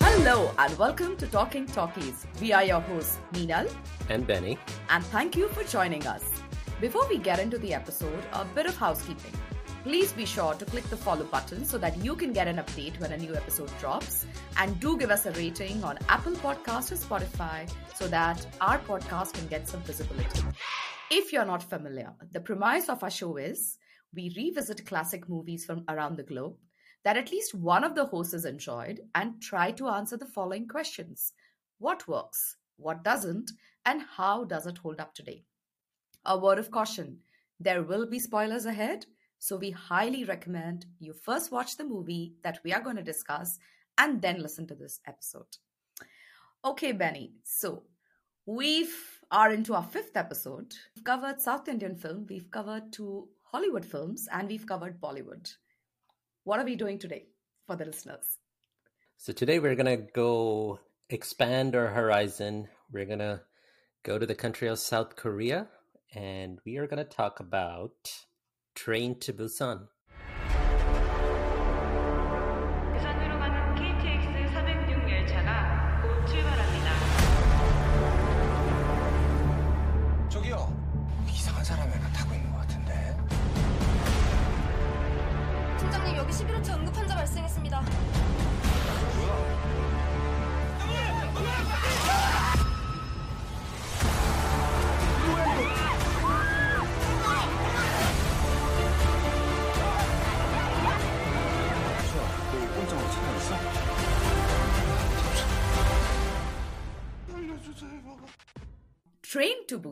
Hello and welcome to Talking Talkies. We are your hosts, Minal and Benny. And thank you for joining us. Before we get into the episode, a bit of housekeeping. Please be sure to click the follow button so that you can get an update when a new episode drops. And do give us a rating on Apple Podcast or Spotify so that our podcast can get some visibility. If you're not familiar, the premise of our show is we revisit classic movies from around the globe that at least one of the hosts has enjoyed and try to answer the following questions What works? What doesn't? And how does it hold up today? A word of caution there will be spoilers ahead, so we highly recommend you first watch the movie that we are going to discuss and then listen to this episode. Okay, Benny, so we are into our fifth episode. We've covered South Indian film, we've covered two Hollywood films, and we've covered Bollywood. What are we doing today for the listeners? So today we're going to go expand our horizon. We're going to go to the country of South Korea and we are going to talk about Train to Busan.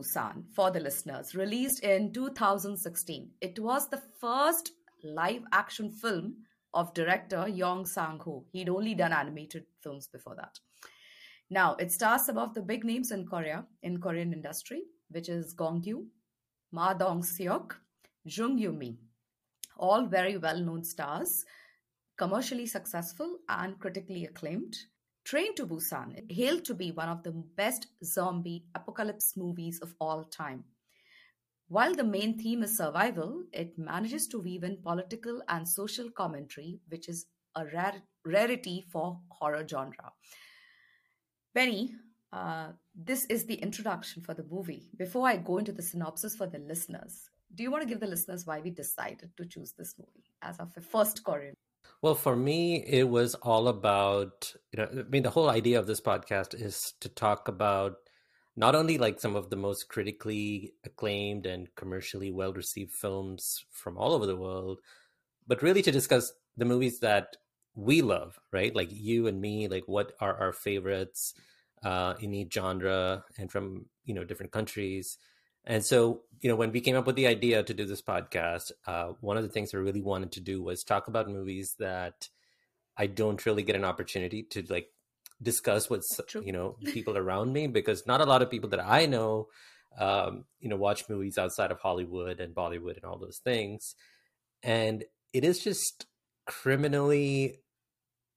Busan, for the listeners, released in 2016. It was the first live action film of director Yeon Sang Ho. He'd only done animated films before that. Now, it stars some of the big names in Korea, in Korean industry, which is Gong Yoo, Ma Dong Seok, Jung Yu Mi. All very well known stars, commercially successful and critically acclaimed. Train to Busan, hailed to be one of the best zombie apocalypse movies of all time. While the main theme is survival, it manages to weave in political and social commentary, which is a rarity for horror genre. Benny, uh, this is the introduction for the movie. Before I go into the synopsis for the listeners, do you want to give the listeners why we decided to choose this movie as our first Korean? Well, for me, it was all about, you know, I mean, the whole idea of this podcast is to talk about not only like some of the most critically acclaimed and commercially well received films from all over the world, but really to discuss the movies that we love, right? Like you and me, like what are our favorites uh, in each genre and from, you know, different countries. And so, you know, when we came up with the idea to do this podcast, uh, one of the things I really wanted to do was talk about movies that I don't really get an opportunity to like discuss with True. you know people around me because not a lot of people that I know, um, you know, watch movies outside of Hollywood and Bollywood and all those things, and it is just criminally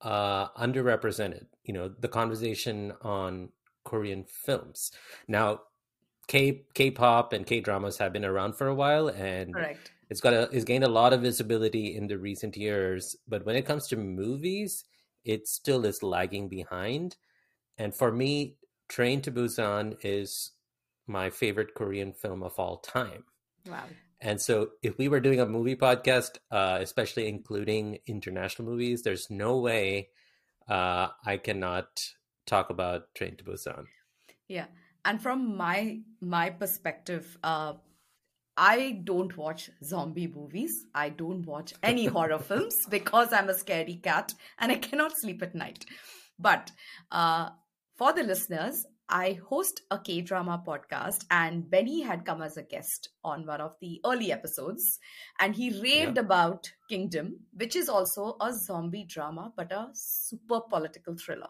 uh, underrepresented. You know, the conversation on Korean films. Now, K K-pop and K dramas have been around for a while, and Correct. it's got a, it's gained a lot of visibility in the recent years. But when it comes to movies, it still is lagging behind. And for me, Train to Busan is my favorite Korean film of all time. Wow. And so, if we were doing a movie podcast, uh, especially including international movies, there's no way uh, I cannot talk about Train to Busan. Yeah and from my my perspective uh, I don't watch zombie movies. I don't watch any horror films because I'm a scaredy cat and I cannot sleep at night. But uh, for the listeners, I host a K drama podcast, and Benny had come as a guest on one of the early episodes, and he raved yeah. about Kingdom, which is also a zombie drama but a super political thriller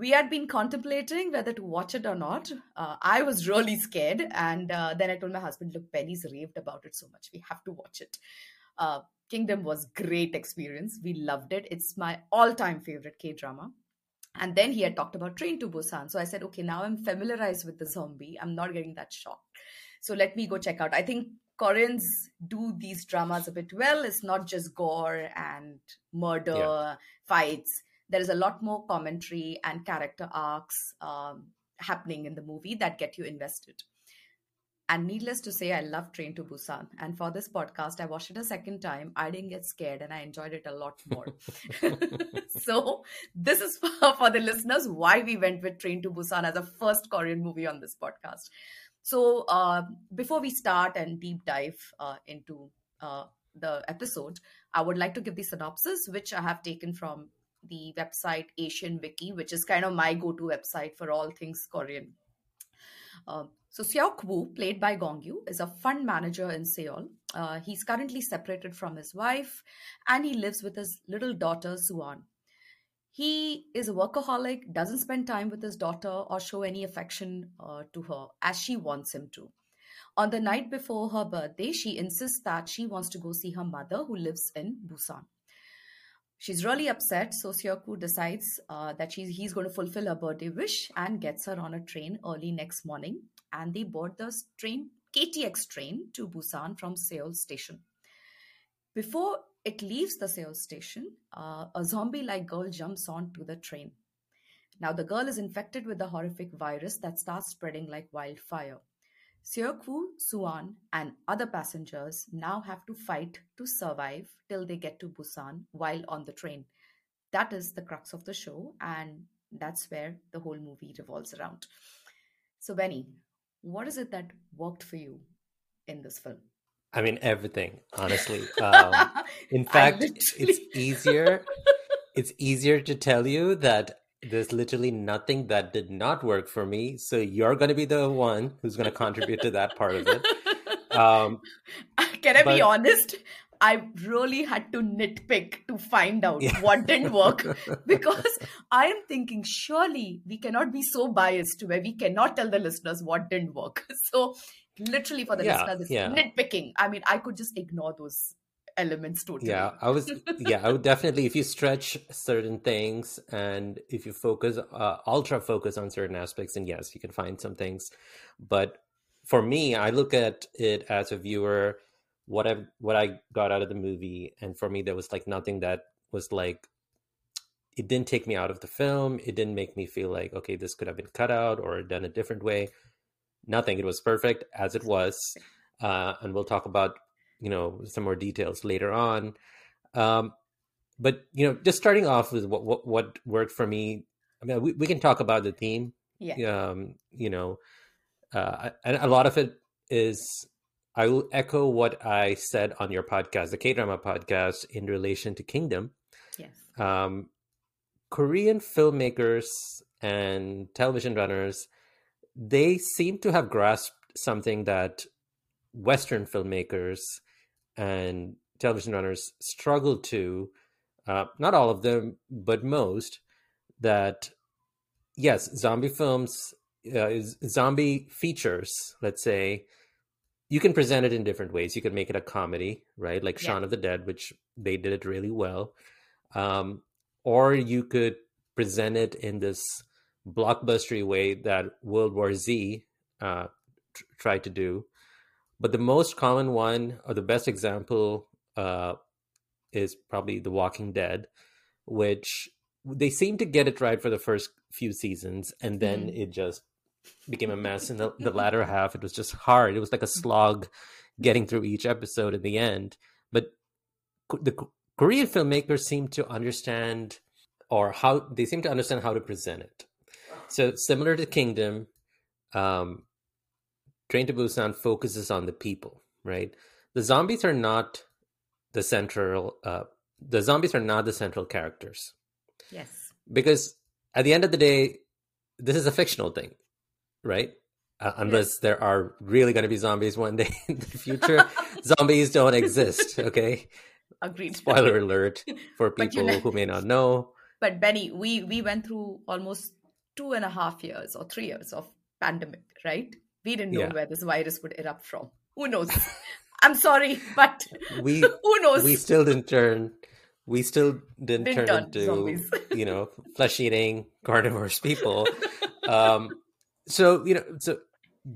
we had been contemplating whether to watch it or not. Uh, I was really scared. And uh, then I told my husband, look, Benny's raved about it so much. We have to watch it. Uh, Kingdom was great experience. We loved it. It's my all-time favorite K-drama. And then he had talked about Train to Busan. So I said, okay, now I'm familiarized with the zombie. I'm not getting that shock. So let me go check out. I think Koreans do these dramas a bit well. It's not just gore and murder, yeah. fights. There is a lot more commentary and character arcs um, happening in the movie that get you invested. And needless to say, I love Train to Busan. And for this podcast, I watched it a second time. I didn't get scared and I enjoyed it a lot more. so, this is for, for the listeners why we went with Train to Busan as a first Korean movie on this podcast. So, uh, before we start and deep dive uh, into uh, the episode, I would like to give the synopsis, which I have taken from the website Asian Wiki, which is kind of my go to website for all things Korean. Uh, so Seok Woo, played by Gong Yoo, is a fund manager in Seoul. Uh, he's currently separated from his wife, and he lives with his little daughter Soo-An. He is a workaholic, doesn't spend time with his daughter or show any affection uh, to her as she wants him to. On the night before her birthday, she insists that she wants to go see her mother, who lives in Busan. She's really upset, so Seok-woo decides uh, that she's, he's going to fulfill her birthday wish and gets her on a train early next morning. And they board the train, KTX train to Busan from Seoul station. Before it leaves the Seoul station, uh, a zombie like girl jumps onto the train. Now, the girl is infected with the horrific virus that starts spreading like wildfire. Seok-woo, Soo-An, and other passengers now have to fight to survive till they get to Busan while on the train. That is the crux of the show, and that's where the whole movie revolves around. So, Benny, what is it that worked for you in this film? I mean, everything, honestly. Um, in fact, it's easier. It's easier to tell you that there's literally nothing that did not work for me. So you're going to be the one who's going to contribute to that part of it. Um, Can I but, be honest? I really had to nitpick to find out yeah. what didn't work because I am thinking surely we cannot be so biased where we cannot tell the listeners what didn't work. So literally for the yeah, listeners, yeah. nitpicking. I mean, I could just ignore those elements totally. Yeah, I was. yeah, I would definitely. If you stretch certain things and if you focus, uh, ultra focus on certain aspects, and yes, you can find some things. But for me, I look at it as a viewer, what I what I got out of the movie, and for me, there was like nothing that was like. It didn't take me out of the film. It didn't make me feel like okay, this could have been cut out or done a different way. Nothing. It was perfect as it was. Uh, and we'll talk about you know some more details later on. Um, but you know, just starting off with what what, what worked for me. I mean, we, we can talk about the theme. Yeah. Um, you know, uh, and a lot of it is. I will echo what I said on your podcast, the K drama podcast, in relation to Kingdom. Yes. Um, Korean filmmakers and television runners, they seem to have grasped something that Western filmmakers and television runners struggle to, uh, not all of them, but most, that yes, zombie films, uh, zombie features, let's say, you can present it in different ways. You can make it a comedy, right? Like yeah. Shaun of the Dead, which they did it really well. Um, or you could present it in this blockbustery way that World War Z uh, tr- tried to do. But the most common one, or the best example, uh, is probably The Walking Dead, which they seem to get it right for the first few seasons, and then mm. it just became a mess in the, the latter half. It was just hard. It was like a slog getting through each episode in the end. But the Korean filmmakers seem to understand, or how they seem to understand how to present it. So similar to Kingdom, um, Train to Busan focuses on the people, right? The zombies are not the central. Uh, the zombies are not the central characters. Yes. Because at the end of the day, this is a fictional thing, right? Uh, unless yes. there are really going to be zombies one day in the future. zombies don't exist, okay? Agreed. Spoiler alert for people you know, who may not know. But Benny, we we went through almost two and a half years or three years of pandemic, right? We didn't know yeah. where this virus would erupt from. Who knows? I'm sorry, but we who knows? We still didn't turn we still didn't, Didn't turn, turn into zombies. you know flesh eating carnivorous people. um, so you know, so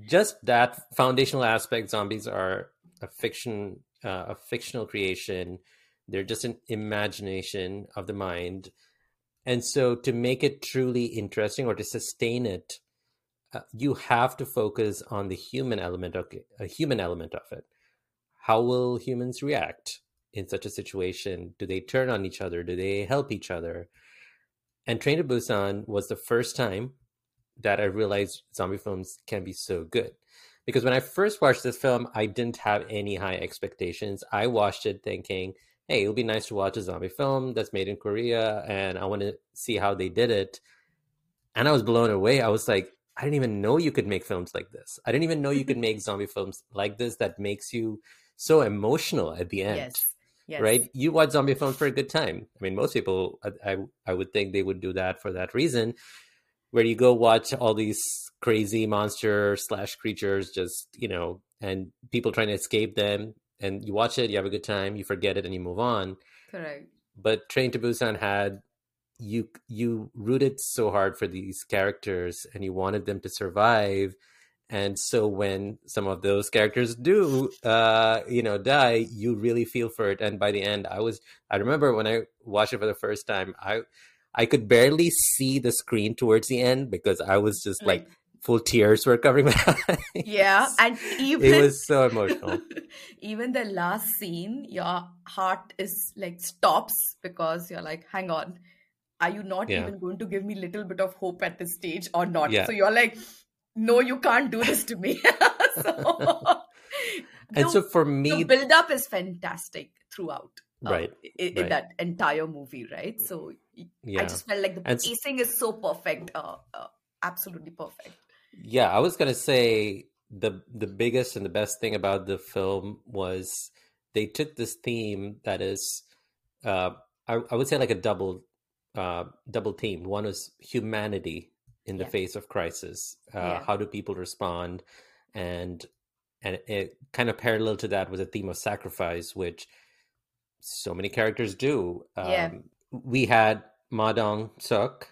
just that foundational aspect, zombies are a fiction, uh, a fictional creation. They're just an imagination of the mind, and so to make it truly interesting or to sustain it, you have to focus on the human element of a human element of it. How will humans react in such a situation? Do they turn on each other? Do they help each other? And Train to Busan was the first time that I realized zombie films can be so good. Because when I first watched this film, I didn't have any high expectations. I watched it thinking, hey, it'll be nice to watch a zombie film that's made in Korea, and I want to see how they did it. And I was blown away. I was like, I didn't even know you could make films like this. I didn't even know you could make zombie films like this that makes you so emotional at the end. Yes. Yes. Right? You watch zombie films for a good time. I mean, most people, I, I, I would think they would do that for that reason where you go watch all these crazy monster slash creatures just you know and people trying to escape them and you watch it you have a good time you forget it and you move on Correct. but train to busan had you you rooted so hard for these characters and you wanted them to survive and so when some of those characters do uh you know die you really feel for it and by the end i was i remember when i watched it for the first time i I could barely see the screen towards the end because I was just like, like full tears were covering my eyes. Yeah, and even it was so emotional. even the last scene, your heart is like stops because you're like, hang on, are you not Yeah. even going to give me little bit of hope at this stage or not? Yeah. So you're like, no, you can't do this to me. so, and the- so for me the build up is fantastic throughout. uh, Right, i- in, right. that entire movie, right? So y- I yeah. just felt like the pacing is so perfect, uh, uh, absolutely perfect. Yeah, I was gonna say the the biggest and the best thing about the film was they took this theme that is, uh, I, I would say like a double, uh, double theme. One is humanity in the Yeah. face of crisis. Uh, Yeah. How do people respond? And and it kind of parallel to that was a theme of sacrifice, which so many characters do. Um, Yeah. We had Ma Dong Seok,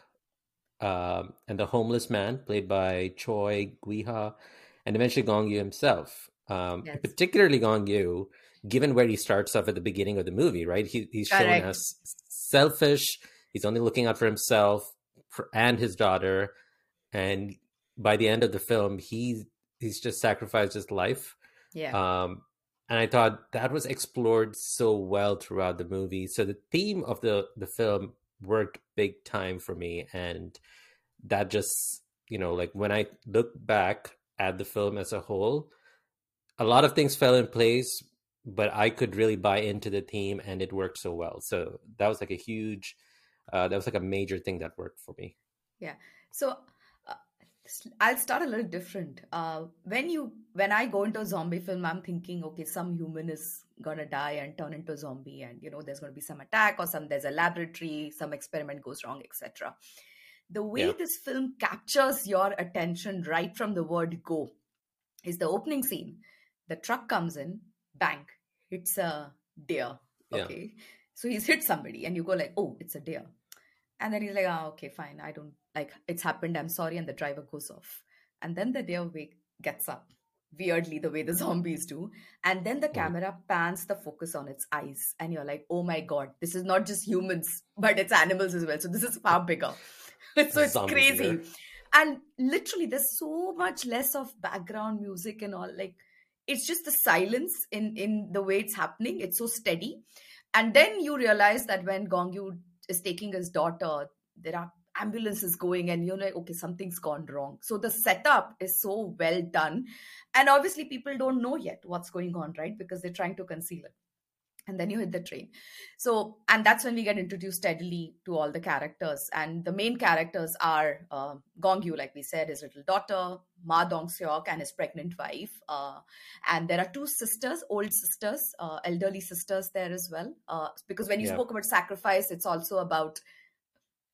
um, and the homeless man played by Choi Gwi-hwa, and eventually Gong Yoo himself. Um, Yes. Particularly Gong Yoo, given where he starts off at the beginning of the movie, right? He, he's shown Correct. as selfish. He's only looking out for himself and his daughter, and by the end of the film, he he's just sacrificed his life. Yeah. Um, and I thought that was explored so well throughout the movie. So the theme of the the film worked big time for me, and that just you know like when I look back at the film as a whole, a lot of things fell in place, but I could really buy into the theme, and it worked so well. So that was like a huge, uh, that was like a major thing that worked for me. Yeah. So uh, I'll start a little different. Uh, when you when I go into a zombie film, I'm thinking, okay, some human is gonna die and turn into a zombie, and you know there's gonna be some attack or some there's a laboratory, some experiment goes wrong, etc. The way Yeah. this film captures your attention right from the word go is the opening scene. The truck comes in, bang, it's a deer. Yeah. Okay, so he's hit somebody, and you go like, oh, it's a deer. And then he's like, ah, okay, fine. I don't like it's happened. I'm sorry. And the driver goes off. And then the deer wake gets up, weirdly, the way the zombies do. And then the camera pans the focus on its eyes. And you're like, oh my God, this is not just humans, but it's animals as well. So this is far bigger. so it's crazy. here. And literally, there's so much less of background music and all. Like, it's just the silence in in the way it's happening. It's so steady. And then you realize that when Gong Yoo is taking his daughter, there are ambulances going, and you're like, okay, something's gone wrong. So the setup is so well done. And obviously, people don't know yet what's going on, right? Because they're trying to conceal it. And then you hit the train. So, and that's when we get introduced steadily to all the characters. And the main characters are uh, Gong Yoo, like we said, his little daughter, Ma Dong Seok, and his pregnant wife. Uh, and there are two sisters, old sisters, uh, elderly sisters there as well. Uh, because when you Yeah. spoke about sacrifice, it's also about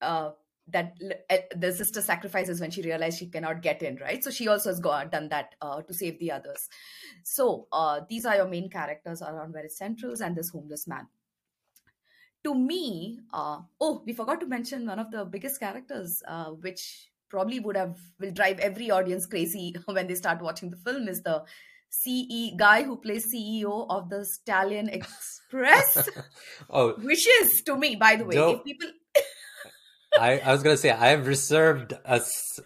uh, that eh, the sister sacrifices when she realized she cannot get in, right? So she also has gone, done that uh, to save the others. So uh, these are your main characters around various centrals and this homeless man. to me, uh, oh, we forgot to mention one of the biggest characters, uh, which probably would have will drive every audience crazy when they start watching the film is the CE guy who plays CEO of the Stallion Express. oh, wishes to me, by the way. If people I, I was going to say I've reserved a,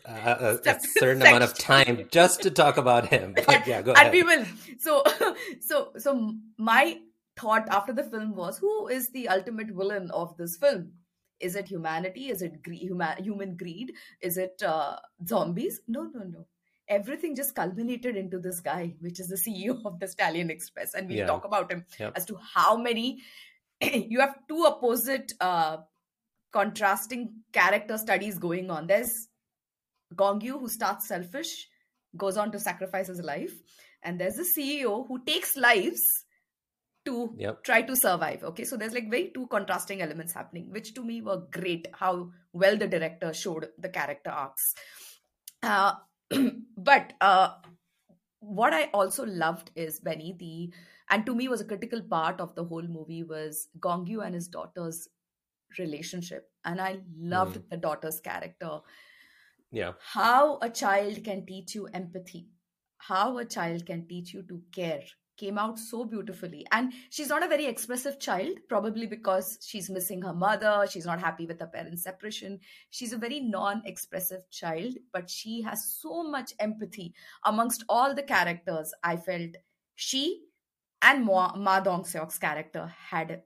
a, a certain amount of time just to talk about him. But yeah, go ahead. And we will. So, so, so my thought after the film was, who is the ultimate villain of this film? Is it humanity? Is it gre- human, human greed? Is it uh, zombies? No, no, no. Everything just culminated into this guy, which is the CEO of the Stallion Express, and we'll yeah. talk about him yep. as to how many. you have two opposite uh, contrasting character studies going on. There's Gong Yoo who starts selfish, goes on to sacrifice his life, and there's a CEO who takes lives to yep. try to survive. Okay, so there's like very two contrasting elements happening, which to me were great. How well the director showed the character arcs. Uh, but uh, what I also loved is Benny the and to me was a critical part of the whole movie was Gong Yoo and his daughter's relationship. And i loved mm. the daughter's character. Yeah. How a child can teach you empathy. How a child can teach you to care came out so beautifully. And she's not a very expressive child probably because she's missing her mother. She's not happy with her parents separation. She's a very non-expressive child but she has so much empathy amongst all the characters i felt she and Ma, Ma Dong Seok's character had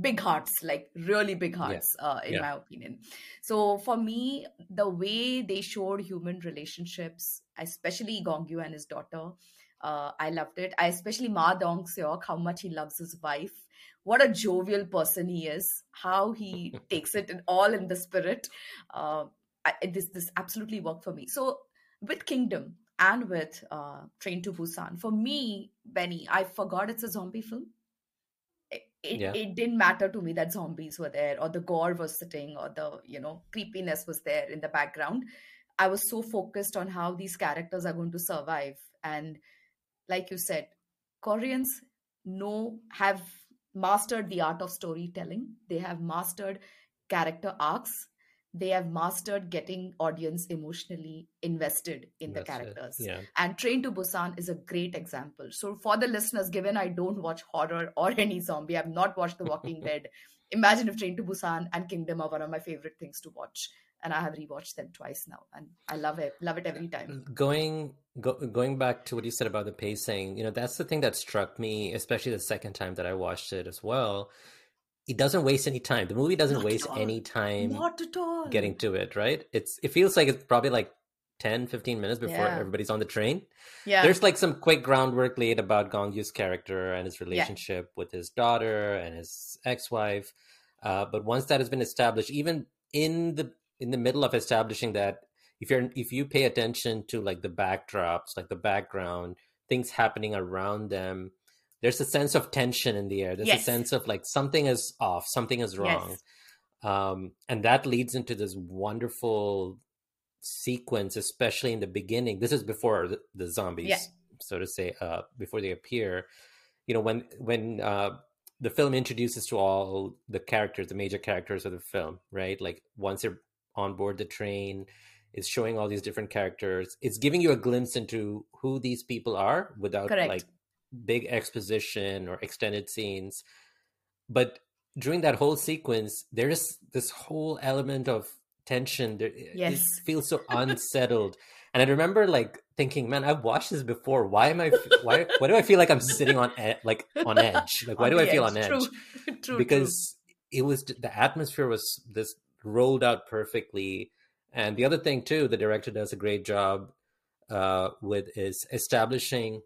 big hearts like really big hearts yeah. uh, in yeah. my opinion. So for me the way they showed human relationships especially Gong gongyu and his daughter uh, i loved it. I especially ma dong seok how much he loves his wife. What a jovial person he is how he takes it in, all in the spirit. Uh, I, this this absolutely worked for me. So with kingdom and with uh, train to busan for me benny i forgot it's a zombie film it, yeah. it didn't matter to me that zombies were there or the gore was sitting or the you know creepiness was there in the background. I was so focused on how these characters are going to survive. And like you said koreans know have mastered the art of storytelling. They have mastered character arcs they have mastered getting audience emotionally invested in That's the characters. Yeah. and train to busan is a great example. So for the listeners given i don't watch horror or any zombie i've not watched the walking dead imagine if train to busan and kingdom are one of my favorite things to watch. And i have rewatched them twice now and i love it love it every time. Going go, going back to what you said about the pacing you know that's the thing that struck me especially the second time that i watched it as well it doesn't waste any time. The movie doesn't Not waste any time Not at all. getting to it, right? It's it feels like it's probably like 10 15 minutes before yeah. everybody's on the train. Yeah. There's like some quick groundwork laid about Gong Yoo's character and his relationship yeah. with his daughter and his ex-wife. Uh, but once that has been established, even in the in the middle of establishing that, if you're if you pay attention to like the backdrops, like the background, things happening around them, there's a sense of tension in the air there's yes. a sense of like something is off something is wrong yes. um, and that leads into this wonderful sequence especially in the beginning this is before the, the zombies yeah. so to say uh, before they appear you know when when uh, the film introduces to all the characters the major characters of the film right like once they're on board the train it's showing all these different characters it's giving you a glimpse into who these people are without Correct. like big exposition or extended scenes. But during that whole sequence, there is this whole element of tension. There, yes. It feels so unsettled. and I remember like thinking, man, I've watched this before. Why am I? Why? Why do I feel like I'm sitting on like on edge? Like why do I feel on edge? True. true because true. it was the atmosphere was this rolled out perfectly. And the other thing too, the director does a great job uh, with is establishing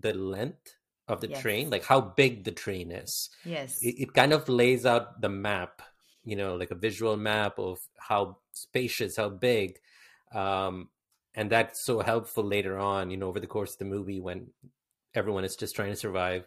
the length of the yes. train, like how big the train is. Yes. It, it, kind of lays out the map, you know, like a visual map of how spacious, how big. Um, and that's so helpful later on, you know, over the course of the movie when everyone is just trying to survive.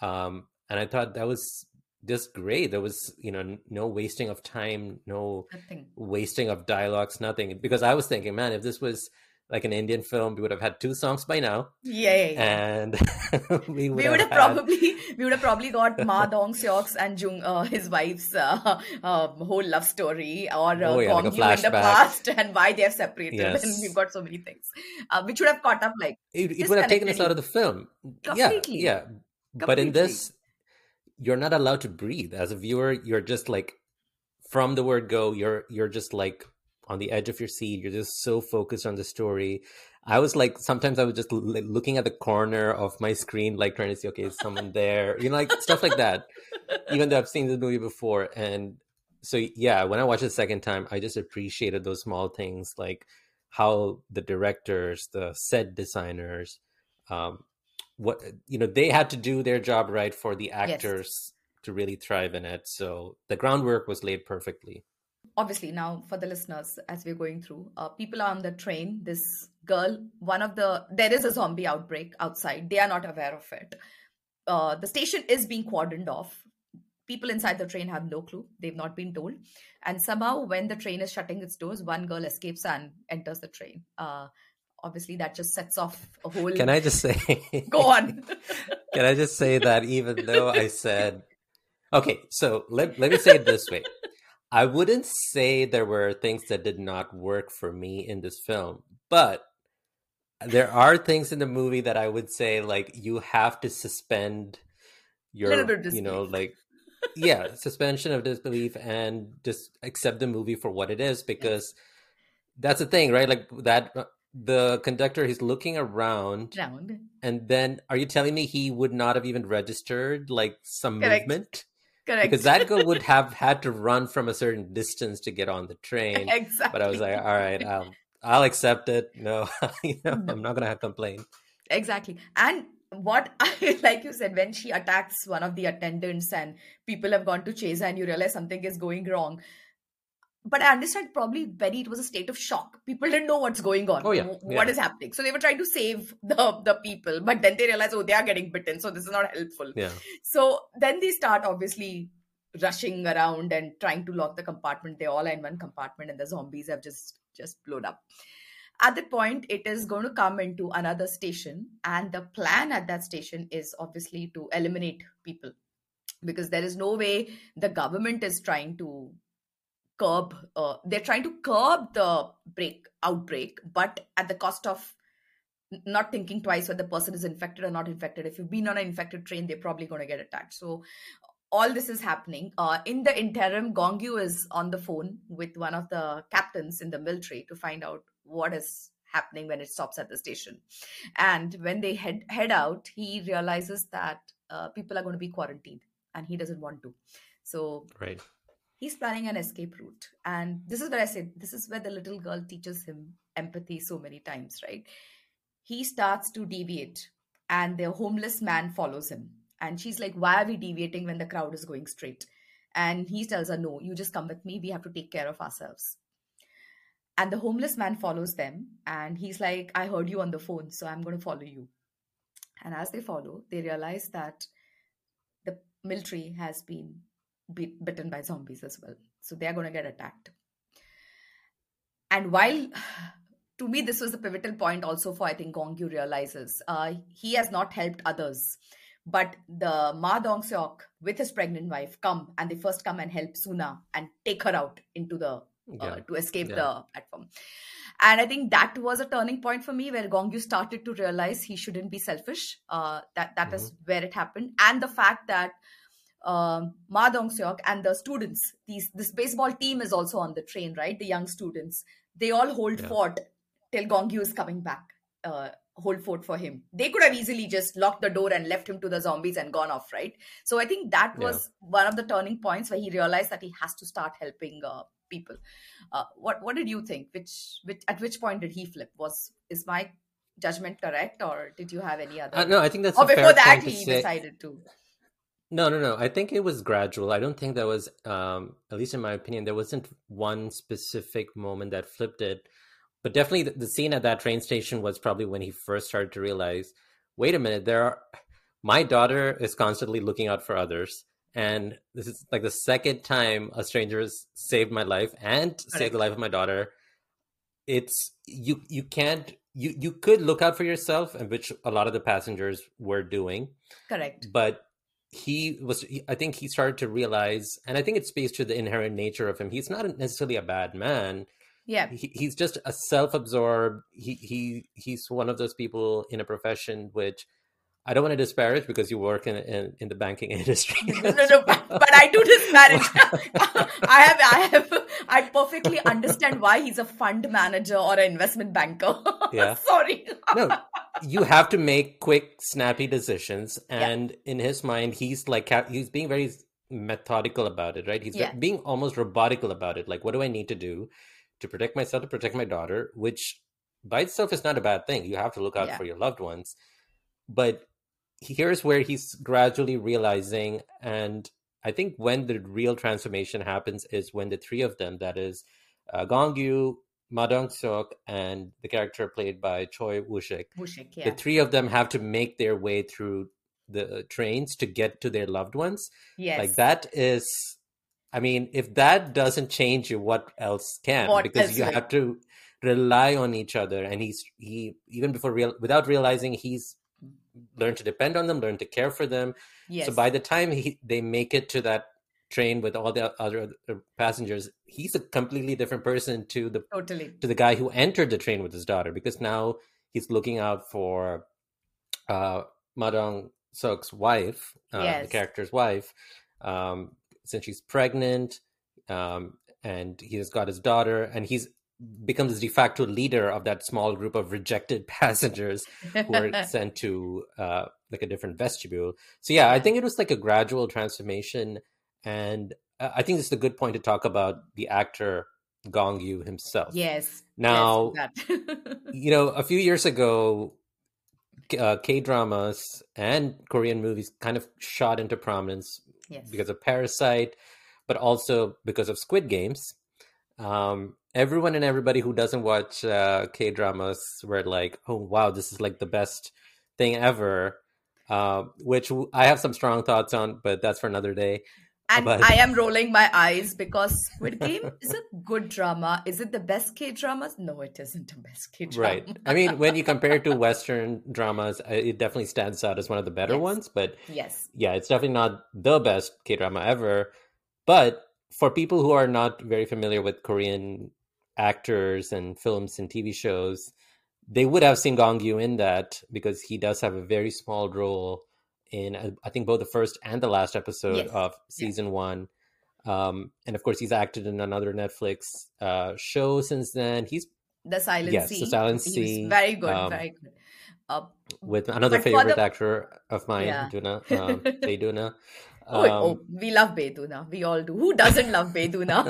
Um, and I thought that was just great. There was, you know, no wasting of time, no nothing. wasting of dialogues, nothing. Because I was thinking, man, if this was like an Indian film, we would have had two songs by now. Yeah, yeah, yeah. and we would, we would have, had- probably we would have probably got Ma Dong Seok's and Jung uh, his wife's uh, uh, whole love story or uh, Oh, yeah, like in the past and why they have separated Yes. and we've got so many things uh, which would have caught up like it, it would have taken us out of the film. Completely. Yeah, yeah. But in this, you're not allowed to breathe as a viewer. You're just like from the word go. You're you're just like on the edge of your seat. You're just so focused on the story. I was like, sometimes I was just l- looking at the corner of my screen, like trying to see, okay, is someone there? You know, like stuff like that. Even though I've seen this movie before, and so yeah, when I watched it the second time, I just appreciated those small things, like how the directors, the set designers, um, what you know, they had to do their job right for the actors to really thrive in it. So the groundwork was laid perfectly. Obviously now for the listeners as we're going through uh, people are on the train. This girl one of the there is a zombie outbreak outside. They are not aware of it. Uh, the station is being cordoned off. People inside the train have no clue. They've not been told. And somehow when the train is shutting its doors one girl escapes and enters the train. Uh, obviously that just sets off a whole Can I just say? go on. Can I just say that even though I said, okay, so let, let me say it this way. I wouldn't say there were things that did not work for me in this film, but there are things in the movie that I would say, like, you have to suspend your, Little bit of you know, like, yeah, suspension of disbelief and just accept the movie for what it is because that's the thing, right? Like, that uh, the conductor, he's looking around round and then are you telling me he would not have even registered like some Correct. movement? Correct Because that girl would have had to run from a certain distance to get on the train. exactly But I was like, all right, I'll, um, I'll accept it. No, you know, I'm not going to complain. Exactly. And what I like you said, when she attacks one of the attendants and people have gone to chase her and you realize something is going wrong. But I understand probably very it was a state of shock. People didn't know what's going on. Oh, yeah. wh- What Yeah. is happening. So they were trying to save the, the people, but then they realize, oh, they are getting bitten. So this is not helpful. Yeah. So then they start obviously rushing around and trying to lock the compartment. They all are in one compartment and the zombies have just just blown up. At that point, it is going to come into another station, and the plan at that station is obviously to eliminate people because there is no way the government is trying to curb uh, they're trying to curb the break outbreak but at the cost of not thinking twice whether the person is infected or not infected. If you've been on an infected train they're probably going to get attacked. So all this is happening. Uh, in the interim gong yoo is on the phone with one of the captains in the military to find out what is happening when it stops at the station. And when they head head out he realizes that uh, people are going to be quarantined and he doesn't want to. So Right. He's planning an escape route. And this is where i said this is where the little girl teaches him empathy so many times right? He starts to deviate and the homeless man follows him. And she's like why are we deviating when the crowd is going straight? And he tells her no you just come with me. We have to take care of ourselves. And the homeless man follows them and he's like i heard you on the phone so i'm going to follow you. And as they follow they realize that the military has been bit, bitten by zombies as well. So they are going to get attacked. And while to me this was the pivotal point also for i think gong yoo realizes uh, he has not helped others. But the ma dong seok with his pregnant wife come and they first come and help soo-an and take her out into the uh, Yeah. to escape Yeah. the platform. And i think that was a turning point for me where gong yoo started to realize he shouldn't be selfish. Uh, that that is where it happened. And the fact that um, Ma Dong Seok and the students, these this baseball team is also on the train, right? The young students, they all hold Yeah. fort till Gong Yoo is coming back. Uh, hold fort for him. They could have easily just locked the door and left him to the zombies and gone off, right? So I think that Yeah. was one of the turning points where he realized that he has to start helping uh, people. Uh, what what did you think? Which which at which point did he flip? Was is my judgment correct, or did you have any other? Uh, no, I think that's or before that he say. decided to. No, no, no. I think it was gradual. I don't think there was, um, at least in my opinion, there wasn't one specific moment that flipped it. But definitely the, the scene at that train station was probably when he first started to realize, wait a minute, there are, my daughter is constantly looking out for others. And this is like the second time a stranger has saved my life and saved the life of my daughter. It's you you can't you you could look out for yourself, and which a lot of the passengers were doing. Correct. But he was i think he started to realize and i think it speaks to the inherent nature of him. He's not necessarily a bad man. Yeah. He, he's just a self-absorbed he he he's one of those people in a profession which I don't want to disparage because you work in in, in the banking industry. no, no, but, I do disparage. I have, I have, I perfectly understand why he's a fund manager or an investment banker. Yeah, sorry. no, you have to make quick, snappy decisions, and yeah. in his mind, he's like he's being very methodical about it. Right? He's yeah. being almost robotical about it. Like, what do I need to do to protect myself, to protect my daughter? Which by itself is not a bad thing. You have to look out yeah. for your loved ones, but here's where he's gradually realizing and i think when the real transformation happens is when the three of them that is uh, gong yoo ma dong-seok and the character played by choi woo-shik, yeah. the three of them have to make their way through the trains to get to their loved ones. Yes. like that is i mean if that doesn't change you what else can? What because you have to rely on each other and he's he even before real without realizing he's learn to depend on them, learn to care for them. Yes. So by the time he, they make it to that train with all the other passengers, he's a completely different person to the totally to the guy who entered the train with his daughter because now he's looking out for uh, Madong Sok's wife, uh, yes. the character's wife, um, since she's pregnant, um, and he's got his daughter, and he's becomes the de facto leader of that small group of rejected passengers who are sent to uh, like a different vestibule. So yeah, I think it was like a gradual transformation, and I think it's a good point to talk about the actor Gong Yoo himself. Yes. Now, yes, you know, a few years ago, uh, K dramas and Korean movies kind of shot into prominence yes. because of Parasite, but also because of Squid Games. Um, everyone and everybody who doesn't watch uh, K dramas were like, "Oh wow, this is like the best thing ever," uh, which I have some strong thoughts on, but that's for another day. And but... I am rolling my eyes because Squid Game is a good drama. Is it the best K dramas? No, it isn't the best K drama. Right. I mean, when you compare it to Western dramas, it definitely stands out as one of the better yes. ones. But yes, yeah, it's definitely not the best K drama ever. But for people who are not very familiar with Korean actors and films and TV shows, they would have seen Gong Yoo in that because he does have a very small role in uh, I think both the first and the last episode yes. of season yeah. one. Um, and of course, he's acted in another Netflix uh, show since then. He's the Silent yes, Sea. the Silent Sea. very good, um, very good. Uh, with another favorite the... actor of mine, yeah. Doona, um, Doona. Oh, um, oh, we love Bae Doona. We all do. Who doesn't love Bae Doona?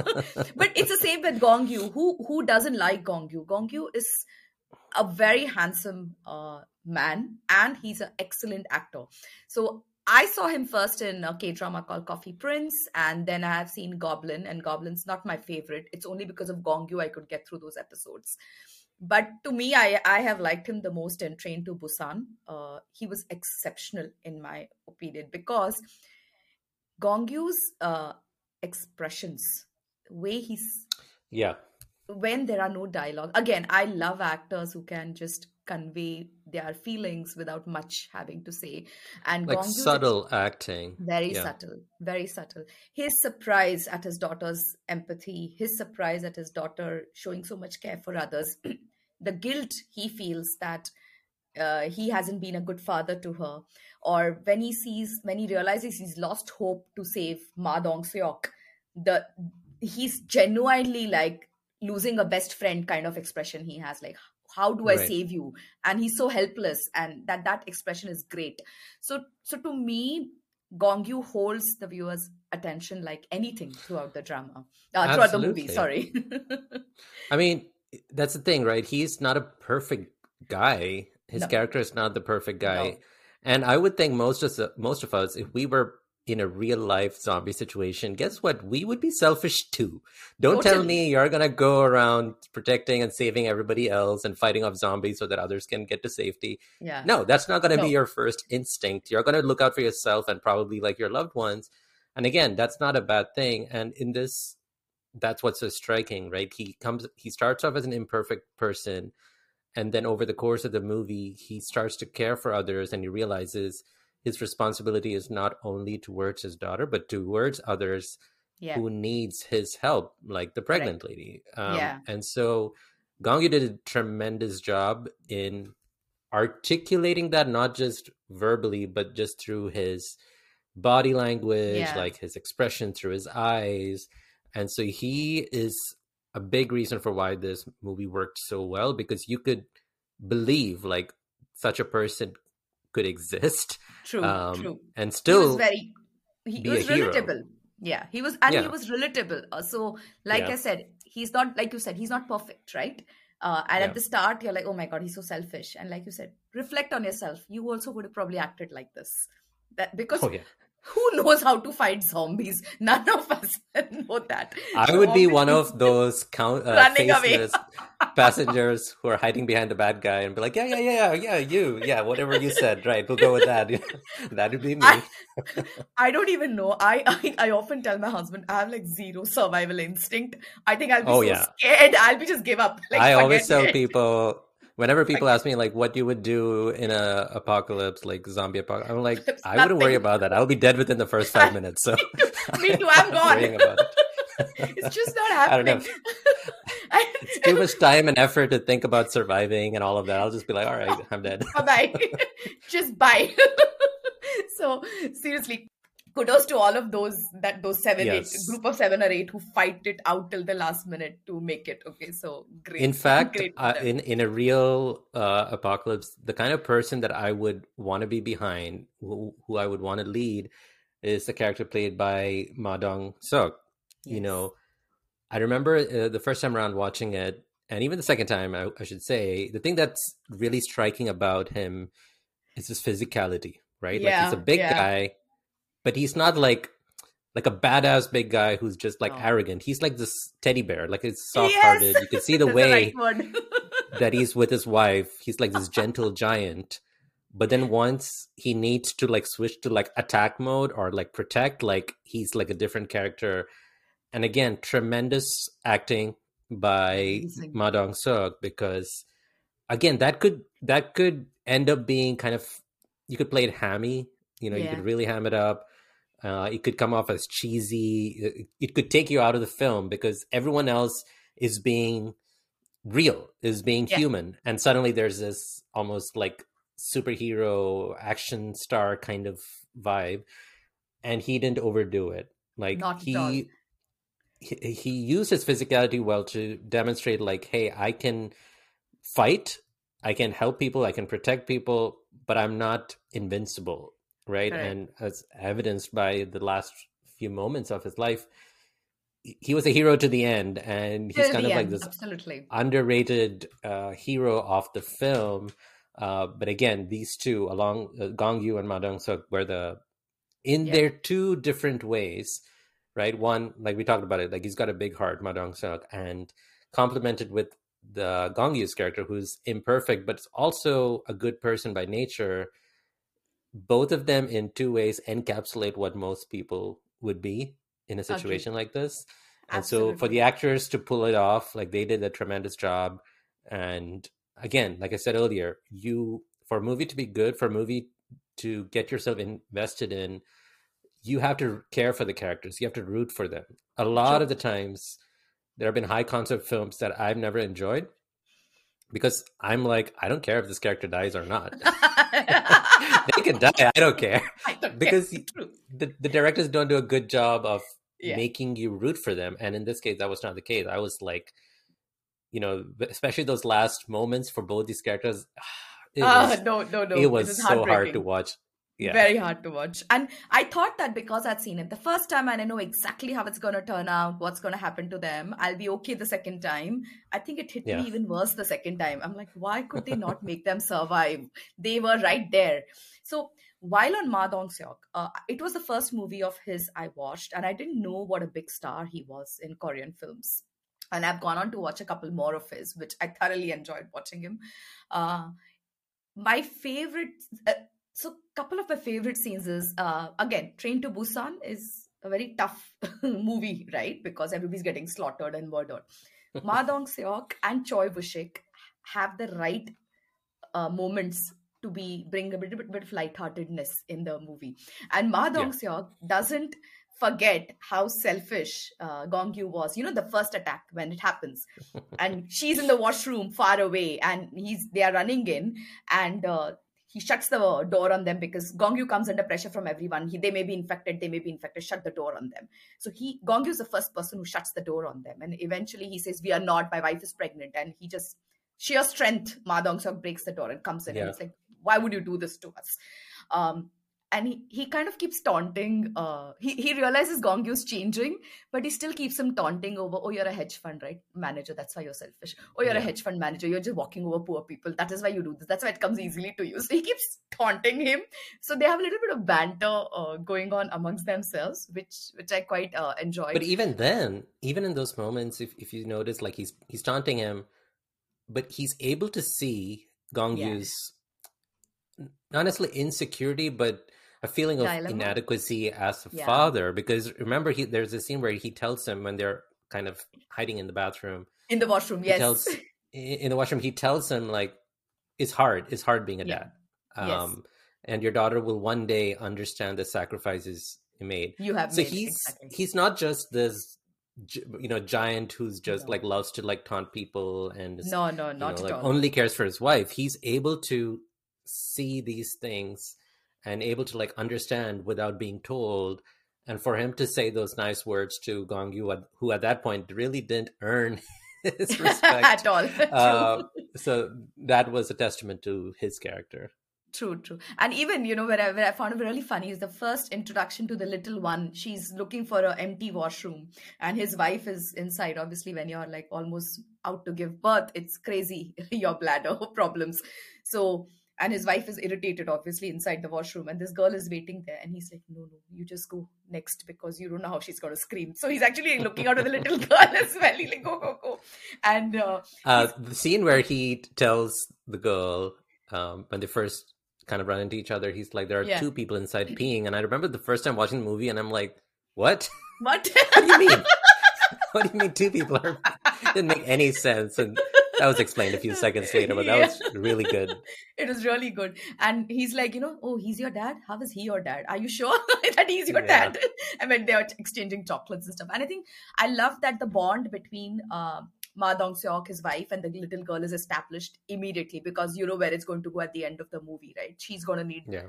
but it's the same with Gong Yoo. Who who doesn't like Gong Yoo? Gong Yoo is a very handsome uh, man, and he's an excellent actor. So I saw him first in a K drama called Coffee Prince, and then I have seen Goblin, and Goblin's not my favorite. It's only because of Gong Yoo I could get through those episodes. But to me, I, I have liked him the most in Train to Busan. Uh, he was exceptional in my opinion because Gong Yoo's uh, expressions, way he's yeah, when there are no dialogue. Again, I love actors who can just convey their feelings without much having to say. And like subtle acting, very yeah. subtle, very subtle. His surprise at his daughter's empathy, his surprise at his daughter showing so much care for others, the guilt he feels that uh, he hasn't been a good father to her or when he sees when he realizes he's lost hope to save ma dong seok the he's genuinely like losing a best friend kind of expression he has like how do i Right. save you and he's so helpless and that that expression is great so so to me gong yoo holds the viewer's attention like anything throughout the drama uh, throughout the movie sorry I mean, that's the thing, right? He's not a perfect guy. His No. character is not the perfect guy. No. And I would think most of most of us, if we were in a real life zombie situation, guess what? We would be selfish too. Don't oh, tell me you're gonna go around protecting and saving everybody else and fighting off zombies so that others can get to safety. yeah No, that's not gonna No. be your first instinct. You're gonna look out for yourself and probably like your loved ones. And again, that's not a bad thing. And in this, that's what's so striking, right? He comes, he starts off as an imperfect person, and then over the course of the movie he starts to care for others and he realizes his responsibility is not only towards his daughter but towards others Yeah. who needs his help like the pregnant lady um, Yeah. and so gong yoo did a tremendous job in articulating that not just verbally but just through his body language Yeah. like his expression through his eyes and so he is a big reason for why this movie worked so well because you could believe like such a person could exist True. um, true. and still, he was very he was a hero. relatable yeah he was and he was relatable uh, so like Yeah. i said he's not like you said he's not perfect right uh, and Yeah. at the start you're like oh my god he's so selfish and like you said reflect on yourself you also would have probably acted like this that because oh yeah who knows how to fight zombies none of us know that I would be one of those count uh, Running away. faceless passengers who are hiding behind the bad guy and be like, yeah, yeah, yeah, yeah, you, yeah, whatever you said, right? We'll go with that. that would be me. I- I don't even know. I, I I often tell my husband I have like zero survival instinct. I think I'll be Oh, so yeah. scared. I'll be just give up. Like, I always tell it. people whenever people ask me like what you would do in a apocalypse, like zombie apocalypse, I'm like, I wouldn't worry about that. I'll be dead within the first five minutes. So Me too. I'm gone. it. it's just not I don't happening. know. It's too much time and effort to think about surviving and all of that. I'll just be like, all right, I'm dead. bye. just bye. so seriously, kudos to all of those that those seven, Yes. eight group of seven or eight who fight it out till the last minute to make it. Okay, so great. In fact, Great uh, in in a real uh, apocalypse, the kind of person that I would want to be behind, who, who I would want to lead, is the character played by Ma Dong Seok. You know, I remember uh, the first time around watching it, and even the second time, I, I should say, the thing that's really striking about him is his physicality, right? like he's a big yeah. guy, but he's not like like a badass big guy who's just like No. arrogant. He's like this teddy bear, like it's soft hearted. You can see the way that he's with his wife he's like this gentle giant but then once he needs to like switch to like attack mode or like protect like he's like a different character and again tremendous acting by Amazing. Ma Dong Seok because again that could that could end up being kind of you could play it hammy you know you could really ham it up uh, it could come off as cheesy. It, it could take you out of the film because everyone else is being real is being Yeah. human. And suddenly there's this almost like superhero action star kind of vibe. And he didn't overdo it. Like Not he, he he used his physicality well to demonstrate like hey i can fight. I can help people. I can protect people. But i'm not invincible right Correct. and as evidenced by the last few moments of his life he- was a hero to the end and he's kind of like this absolutely. underrated uh, hero of the film. Uh, but again, these two, along uh, Gong Yoo and Ma Dong Seok, were the in Yeah. their two different ways, right? One, like we talked about it, like he's got a big heart, Ma Dong Seok, and complemented with the Gong Yoo's character, who's imperfect, but also a good person by nature. Both of them, in two ways, encapsulate what most people would be in a situation like this. And so for the actors to pull it off, like they did a tremendous job. And again, like I said earlier, you for a movie to be good, for a movie to get yourself invested in, you have to care for the characters. You have to root for them. A lot True. of the times there have been high concept films that I've never enjoyed because I'm like, I don't care if this character dies or not. they can die. I don't care. I don't. Because True. the, the directors don't do a good job of Yeah. making you root for them and in this case that was not the case i was like you know especially those last moments for both these characters it uh, was, no, no, no. it was so hard to watch yeah Very hard to watch. And I thought that because I'd seen it the first time and I know exactly how it's going to turn out, what's going to happen to them, I'll be okay the second time. I think it hit Yeah. me even worse the second time. I'm like, why could they not make them survive? They were right there. So while on Ma Dong Seok, uh, it was the first movie of his I watched, and I didn't know what a big star he was in Korean films. And I've gone on to watch a couple more of his, which I thoroughly enjoyed watching him. Uh, my favorite, uh, so couple of my favorite scenes is uh, again, Train to Busan is a very tough movie, right? Because everybody's getting slaughtered and murdered. Ma Dong Seok and Choi Woo-shik have the right uh, moments to be bring a bit, bit, bit of lightheartedness in the movie. And Ma Dong Seok doesn't forget how selfish uh, Gong Yoo was. You know, the first attack when it happens, and she's in the washroom far away, and he's they are running in, and uh, he shuts the door on them because Gong Yoo comes under pressure from everyone. He, they may be infected, they may be infected. Shut the door on them. So he Gong Yoo is the first person who shuts the door on them, and eventually he says, "We are not. My wife is pregnant," and he just sheer strength. Ma Dong Seok breaks the door and comes in, yeah. and it's like why would you do this to us um, and he, he kind of keeps taunting uh, he, he realizes Gong Yoo's changing but he still keeps him taunting over oh you're a hedge fund right manager. That's why you're selfish. Oh you're yeah. a hedge fund manager. You're just walking over poor people. That is why you do this. That's why it comes easily to you. So he keeps taunting him. So they have a little bit of banter uh, going on amongst themselves which which i quite uh, enjoy but even then even in those moments if, if you notice like he's he's taunting him but he's able to see Gong Yoo's not necessarily insecurity, but a feeling of Dilemma. inadequacy as a yeah. father. Because remember, he there's a scene where he tells him when they're kind of hiding in the bathroom, in the washroom. Yes, tells, in the washroom, he tells him like, "It's hard. It's hard being a yeah. dad." Um, yes. and your daughter will one day understand the sacrifices you made. You have so made, he's exactly. he's not just this you know giant who's just no. like loves to like taunt people and no no not you know, like all. only cares for his wife he's able to see these things and able to like understand without being told and for him to say those nice words to Gong Yoo, who at that point really didn't earn his respect at all. uh, so that was a testament to his character. True, true. And even, you know, where I, where I found it really funny is the first introduction to the little one. She's looking for an empty washroom and his wife is inside. Obviously, when you're like almost out to give birth, it's crazy, your bladder problems. So and his wife is irritated obviously inside the washroom. And this girl is waiting there. And he's like no no you just go next because you don't know how she's going to scream. So he's actually looking out at the little girl as well. He's like go go go. And uh, uh, the scene where he tells the girl um, when they first kind of run into each other he's like there are yeah. two people inside peeing. And i remember the first time watching the movie and i'm like what? What? What do you mean? What do you mean two people are didn't make any sense? And that was explained a few seconds later, but that yeah. was really good. It was really good. And he's like, you know, oh, he's your dad? How is he your dad? Are you sure that he's your yeah. dad? I mean, they are exchanging chocolates and stuff. And I think I love that the bond between uh, Ma Dong Seok, his wife, and the little girl is established immediately because you know where it's going to go at the end of the movie, right? She's going to need yeah.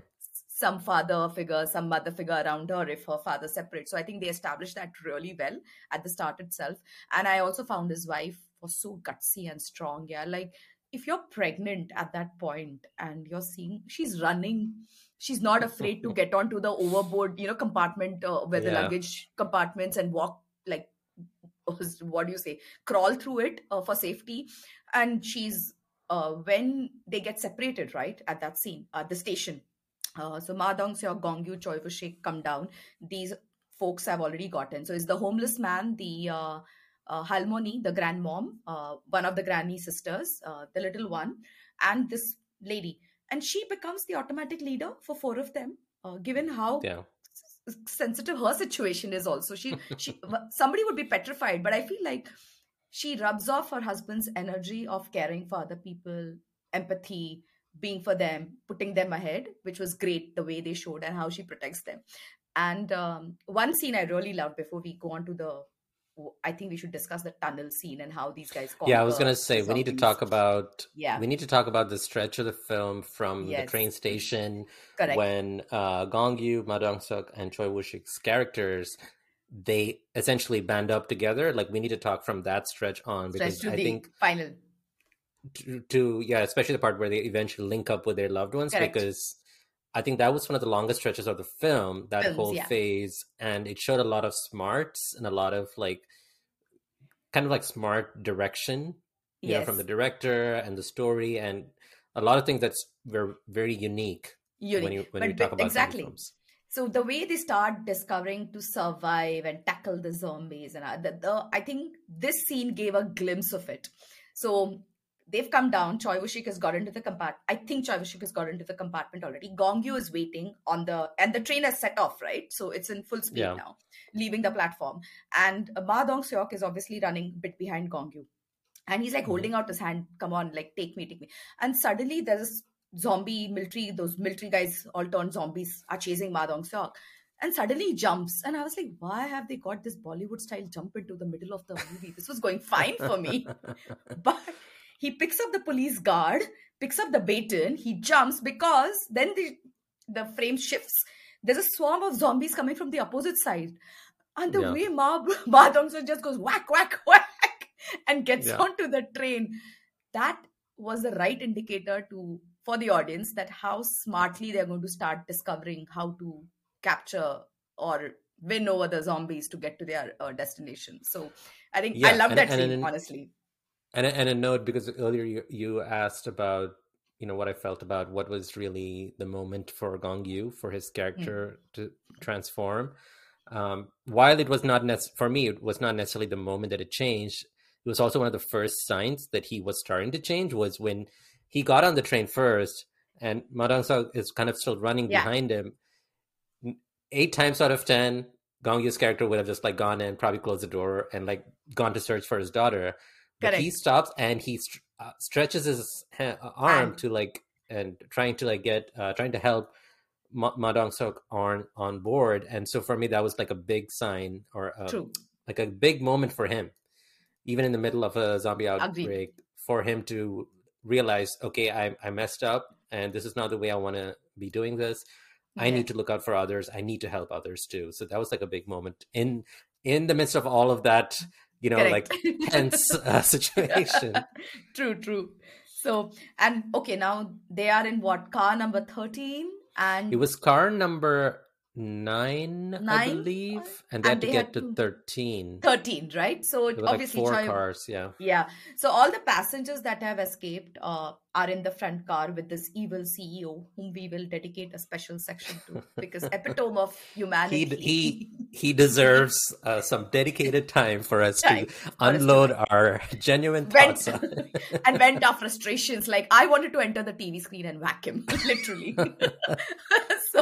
some father figure, some mother figure around her if her father separates. So I think they established that really well at the start itself. And I also found his wife was so gutsy and strong. Yeah, like if you're pregnant at that point and you're seeing she's running she's not afraid to get onto the overboard you know compartment uh, where yeah. the luggage compartments and walk like what do you say crawl through it uh, for safety and she's uh, when they get separated right at that scene at the station uh, so Ma Dong Seok, Gong Yoo, Choi come down. These folks have already gotten. So is the homeless man, the uh, Halmoni, the grandmom, uh, one of the granny sisters, uh, the little one, and this lady. And she becomes the automatic leader for four of them, uh, given how yeah. s- sensitive her situation is. Also, she she somebody would be petrified, but I feel like she rubs off her husband's energy of caring for other people, empathy, being for them, putting them ahead, which was great the way they showed and how she protects them. And um, one scene I really loved before we go on to the I think we should discuss the tunnel scene and how these guys. Yeah, I was gonna say we need to talk about. Yeah, we need to talk about the stretch of the film from yes. the train station Correct. when uh, Gong Yoo, Ma Dong Seok, and Choi Woo-shik's characters they essentially band up together. Like we need to talk from that stretch on because stretch I think final. To, to, yeah, especially the part where they eventually link up with their loved ones Correct. because I think that was one of the longest stretches of the film, that Films, whole yeah. phase. And it showed a lot of smarts and a lot of like, kind of like smart direction, you yes. know, from the director and the story and a lot of things that's were very unique, unique. when you, when but, you talk about exactly. films. So the way they start discovering to survive and tackle the zombies and the, the, I think this scene gave a glimpse of it. So they've come down. Choi Woo-shik has got into the compartment. I think Choi Woo-shik has got into the compartment already. Gong Yoo is waiting on the, and the train has set off, right? So it's in full speed Yeah. now, leaving the platform. And Ma Dong Seok is obviously running a bit behind Gong Yoo. and he's like Mhm. holding out his hand come on like take me take me and suddenly there's this zombie military those military guys all turned zombies are chasing ma dong seok and suddenly he jumps and i was like why have they got this bollywood style jump into the middle of the movie this was going fine for me but he picks up the police guard picks up the baton he jumps because then the the frame shifts. There's a swarm of zombies coming from the opposite side. And the Yeah. way ma, ma Dong just goes whack whack whack and gets Yeah. onto the train. That was the right indicator to for the audience that how smartly they're going to start discovering how to capture or win over the zombies to get to their uh, destination. So i think i love and- that and scene in- honestly and and a note because earlier you, you asked about you know what I felt about what was really the moment for Gong Yoo for his character to transform. Um, while it was not nec- for me, it was not necessarily the moment that it changed. It was also one of the first signs that he was starting to change. Was when he got on the train first, and Ma Dong is kind of still running Yeah. behind him. Eight times out of ten, Gong Yoo's character would have just like gone in, probably closed the door, and like gone to search for his daughter. But he stops and he st- uh, stretches his ha- uh, arm Hand. to like and trying to like get uh, trying to help Ma, Ma Dong on on board. And so for me, that was like a big sign or um, true like a big moment for him, even in the middle of a zombie Agreed. outbreak, for him to realize, okay, I I messed up, and this is not the way I want to be doing this. I need to look out for others. I need to help others too. So that was like a big moment in in the midst of all of that, you know, Correct. like tense uh, situation. true true so and okay now they are in what car number 13 and It was car number nine, I believe, and they And had to they get had to to- thirteen. 13 right so were like obviously four Choi- cars, yeah. yeah so all the passengers that have escaped uh, are in the front car with this evil ceo whom we will dedicate a special section to because epitome of humanity He he he deserves uh, some dedicated time for us to us to unload our genuine Vent. thoughts. On. and vent our frustrations. Like I wanted to enter the TV screen and whack him, literally.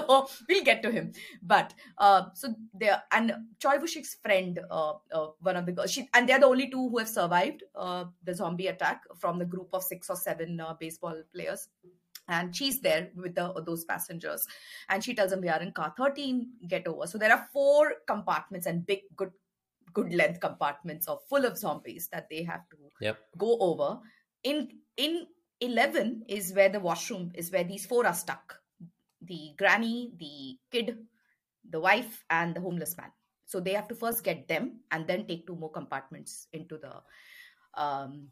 So we'll get to him. But uh, so there and Choi Woo-shik's friend, uh, uh, one of the girls, she, and they're the only two who have survived uh, the zombie attack from the group of six or seven uh, baseball players. And she's there with the, those passengers, and she tells them we are in car 13. Get over. So there are four compartments and big, good, good length compartments of full of zombies that they have to Yep. go over. In in eleven is where the washroom is where these four are stuck: the granny, the kid, the wife, and the homeless man. So they have to first get them and then take two more compartments into the um,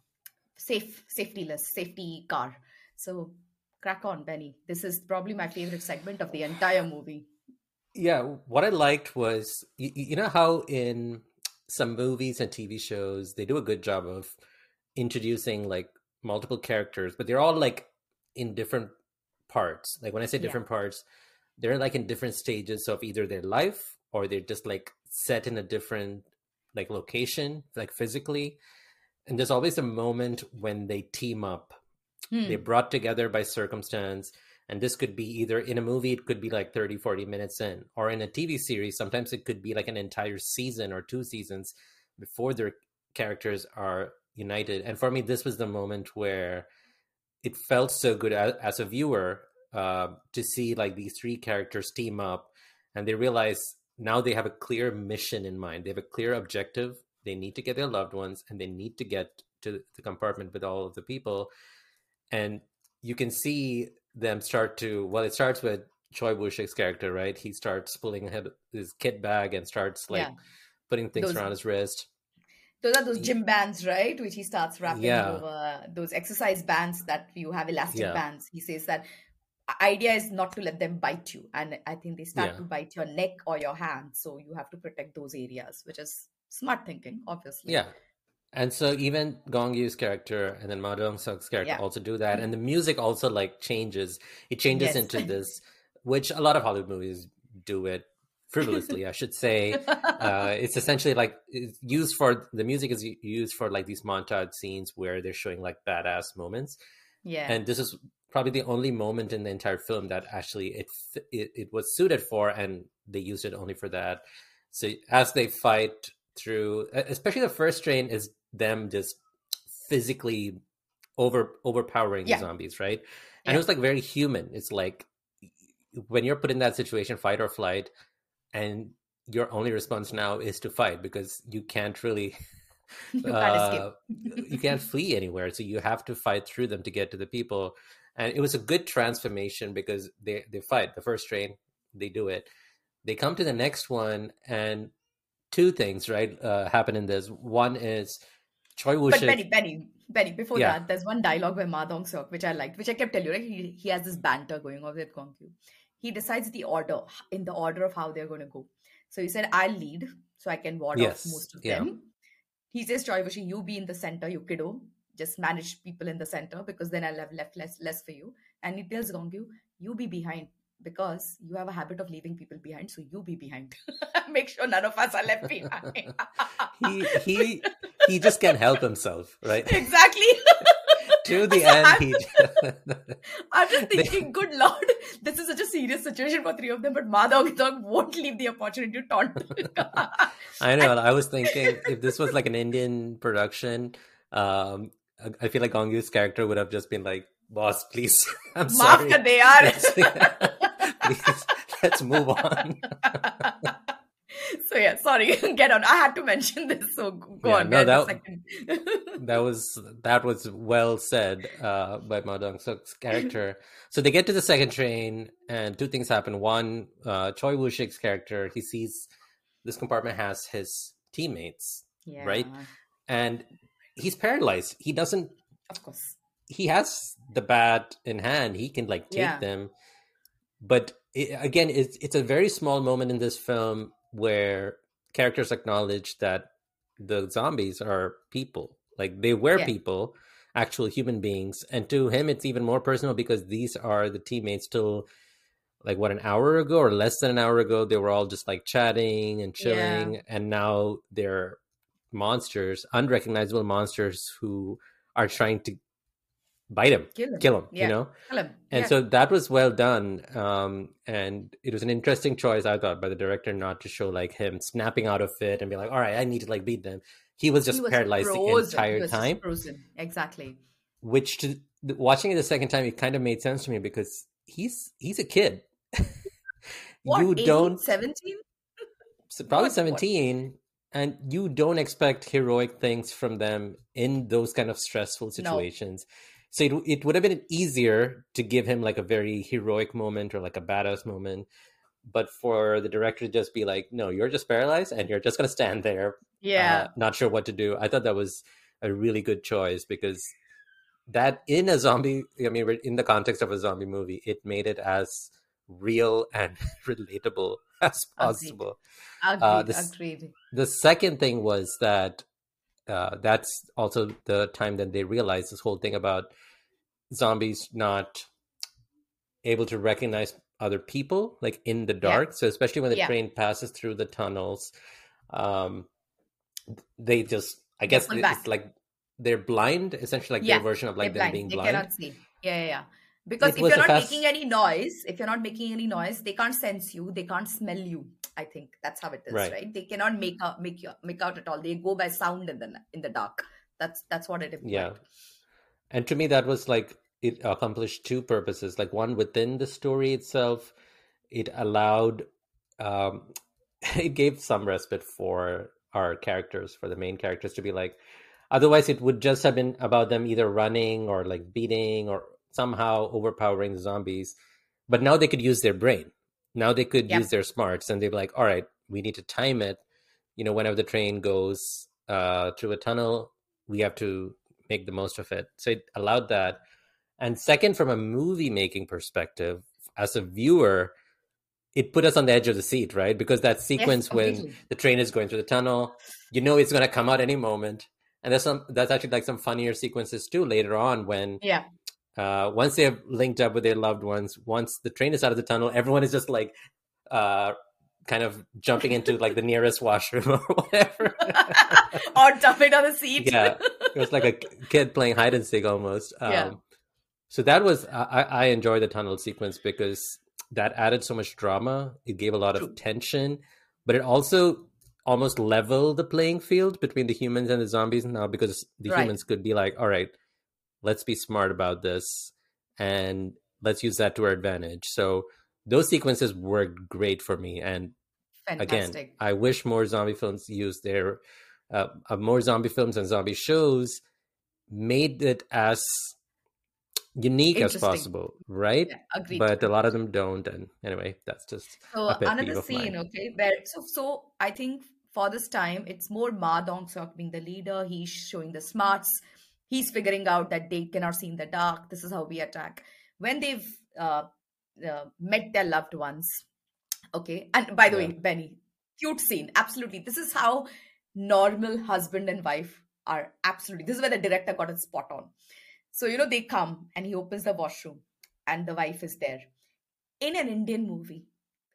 safe, safetyless, safety car. So crack on, Benny. This is probably my favorite segment of the entire movie. Yeah, what I liked was you, you know how in some movies and TV shows they do a good job of introducing like multiple characters, but they're all like in different parts. Like when I say Yeah. different parts, they're like in different stages of either their life or they're just like set in a different like location, like physically. And there's always a moment when they team up Hmm. they're brought together by circumstance and this could be either in a movie it could be like 30 40 minutes in or in a tv series sometimes it could be like an entire season or two seasons before their characters are united and for me this was the moment where it felt so good as, as a viewer uh, to see like these three characters team up and they realize now they have a clear mission in mind. They have a clear objective. They need to get their loved ones and they need to get to the compartment with all of the people. And you can see them start to well it starts with choi woo-shik's character right? He starts pulling his- his kit bag and starts like Yeah. putting things Those- around his wrist Those are those gym bands, right? Which he starts wrapping Yeah. over those exercise bands that you have elastic Yeah. bands. He says that idea is not to let them bite you, and I think they start Yeah. to bite your neck or your hand, so you have to protect those areas, which is smart thinking, obviously. yeah and so even gong yoo's character and then ma dong seok's character also do that and the music also like changes it changes Yes. into this which a lot of hollywood movies do it frivolously i should say uh, it's essentially like it's used for the music is used for like these montage scenes where they're showing like badass moments yeah, and this is probably the only moment in the entire film that actually it, it it was suited for and they used it only for that so as they fight through especially the first train is them just physically over overpowering Yeah. the zombies, right? And Yeah. it was like very human. It's like when you're put in that situation, fight or flight, and your only response now is to fight because you can't really You can't uh, you can't flee anywhere so you have to fight through them to get to the people and it was a good transformation because they they fight the first train they do it they come to the next one and two things right uh, happen in this one is choi woo But Benny, Benny, Benny, before Yeah. that, there's one dialogue by Ma Dong Seok, which I liked, which I kept telling you, right? He, he has this banter going on with Gong Yoo. He decides the order, in the order of how they're going to go. So he said, I'll lead, so I can ward Yes, off most of yeah. them. He says, Choi Woo-shik, you be in the center, you kiddo. Just manage people in the center because then I'll have left less, less for you. And he tells Gong Yoo, you be behind because you have a habit of leaving people behind, so you be behind. Make sure none of us are left behind. he he he just can't help himself right exactly. To the So end I'm- he I'm just thinking, good lord, this is such a serious situation for three of them, but Madhav Dog won't leave the opportunity to taunt. I know. I was thinking if this was like an Indian production, um, I- feel like Gong Yoo's character would have just been like, "Boss, please, I'm Maaf sorry. kar de yaar. please, let's move on." So yeah, sorry, get on. I had to mention this, so go Yeah, on. no, that- second. That was that was well said uh, by Ma Dong Seok's character. So they get to the second train, and two things happen. One, uh, Choi Woo Shik's character he sees this compartment has his teammates, yeah, Right? and he's paralyzed. He doesn't Of course. he has the bat in hand he can like take Yeah. them but it, again it's it's a very small moment in this film where characters acknowledge that the zombies are people like they were Yeah. people actual human beings and to him it's even more personal because these are the teammates till like what an hour ago or less than an hour ago they were all just like chatting and chilling and now they're monsters unrecognizable monsters who are trying to bite him Kill him. kill him Yeah. you know Kill him. and yeah. so that was well done um and it was an interesting choice i thought by the director not to show like him snapping out of it and be like all right i need to like beat them he was just He was paralyzed the frozen. He entire was time Frozen. Exactly. which to watching it the second time it kind of made sense to me because he's he's a kid What? you 18, don't 17? so probably What- what? 17 and you don't expect heroic things from them in those kind of stressful situations so it, it would have been easier to give him like a very heroic moment or like a badass moment but for the director to just be like no you're just paralyzed and you're just going to stand there Yeah. uh, not sure what to do i thought that was a really good choice because that in a zombie i mean in the context of a zombie movie it made it as real and relatable as possible agreed. uh, this- agreed. the second thing was that uh, that's also the time that they realized this whole thing about zombies not able to recognize other people like in the dark so especially when the Yeah. train passes through the tunnels um they just i guess it's like they're blind essentially like Yeah, their version of like They're them blind. being they blind cannot see. Yeah, yeah, yeah. Because It if you're not fast- making any noise, if you're not making any noise, they can't sense you. They can't smell you. I think that's how it is, Right. right? They cannot make out make you make out at all. They go by sound in the in the dark. That's that's what it is. Yeah. And to me, that was like it accomplished two purposes. Like one within the story itself, it allowed, um, it gave some respite for our characters, for the main characters to be like, otherwise, it would just have been about them either running or like beating or somehow overpowering the zombies. But now they could use their brain. Now they could Yeah. use their smarts and they'd be like, all right, we need to time it. You know, whenever the train goes uh, through a tunnel, we have to make the most of it. So it allowed that. And second, from a movie making perspective, as a viewer, it put us on the edge of the seat, right? Because that sequence when the train is going through the tunnel, you know it's going to come out any moment. And there's some that's actually like some funnier sequences too later on when Yeah. uh, once they have linked up with their loved ones, once the train is out of the tunnel, everyone is just like uh, kind of jumping into like the nearest washroom or whatever. or dumping on the seat. Yeah. It was like a kid playing hide and seek almost. Um, Yeah. So that was I, I enjoyed the tunnel sequence because that added so much drama. It gave a lot of tension, but it also almost level the playing field between the humans and the zombies now because the Right. humans could be like, all right, let's be smart about this and let's use that to our advantage. So those sequences worked great for me. And again, I wish more zombie films used their uh, uh, more zombie films and zombie shows made it as unique as possible, right? Yeah. But a lot of them don't. And anyway, that's just So another scene, okay, where so so I think for this time it's more Ma Dong Seok being the leader. He's showing the smarts. He's figuring out that they cannot see in the dark. This is how we attack. When they've uh, uh, met their loved ones, okay. And by the Yeah. way, Benny, cute scene. Absolutely, this is how normal husband and wife are. Absolutely, this is where the director got it spot on. So you know they come and he opens the washroom and the wife is there. In an Indian movie,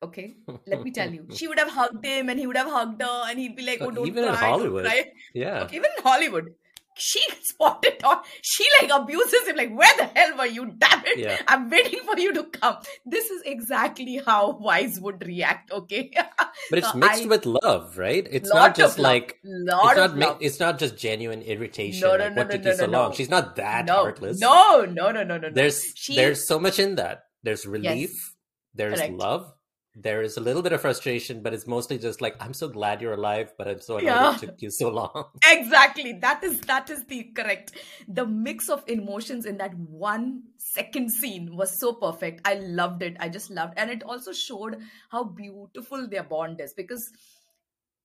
okay, let me tell you, she would have hugged him and he would have hugged her and he'd be like, Uh, "Oh, don't even in cry, don't Hollywood. cry." Yeah. Okay, even in Hollywood, she spotted on. She like abuses him. Like, where the hell were you? Damn it! Yeah. I'm waiting for you to come. This is exactly how Wise would react. Okay, But it's So mixed I- with love, right? It's not just like lot it's not mi- it's not just genuine irritation. No, no, like, no, what no, took no, you so no, long? no. She's not that no, heartless. no, no, no, no, no, no. There's She- there's so much in that. There's relief. There's Correct. love. There is a little bit of frustration, but it's mostly just like I'm so glad you're alive, but I'm so annoyed Yeah. it took you so long. exactly that is that is the correct the mix of emotions in that one second scene was so perfect i loved it i just loved and it also showed how beautiful their bond is because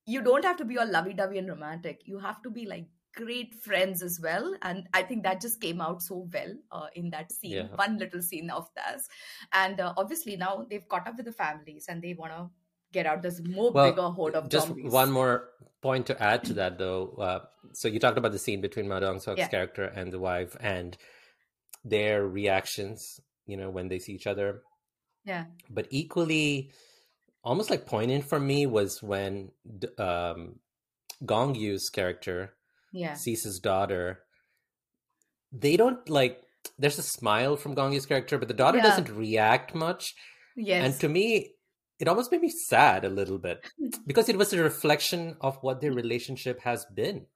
you don't have to be all lovey-dovey and romantic you have to be like great friends as well and i think that just came out so well uh, in that scene Yeah. one little scene of theirs and uh, obviously now they've caught up with the families and they want to get out this more Well, bigger horde of Just zombies one more point to add to that, though. Uh, so you talked about the scene between Ma Dong Seok's Yeah. character and the wife, and their reactions. You know, when they see each other. yeah But equally, almost like poignant for me was when um, Gong Yoo's character yeah sees his daughter. They don't like. There's a smile from Gong Yoo's character, but the daughter Yeah. doesn't react much. yes And to me, it almost made me sad a little bit because it was a reflection of what their relationship has been,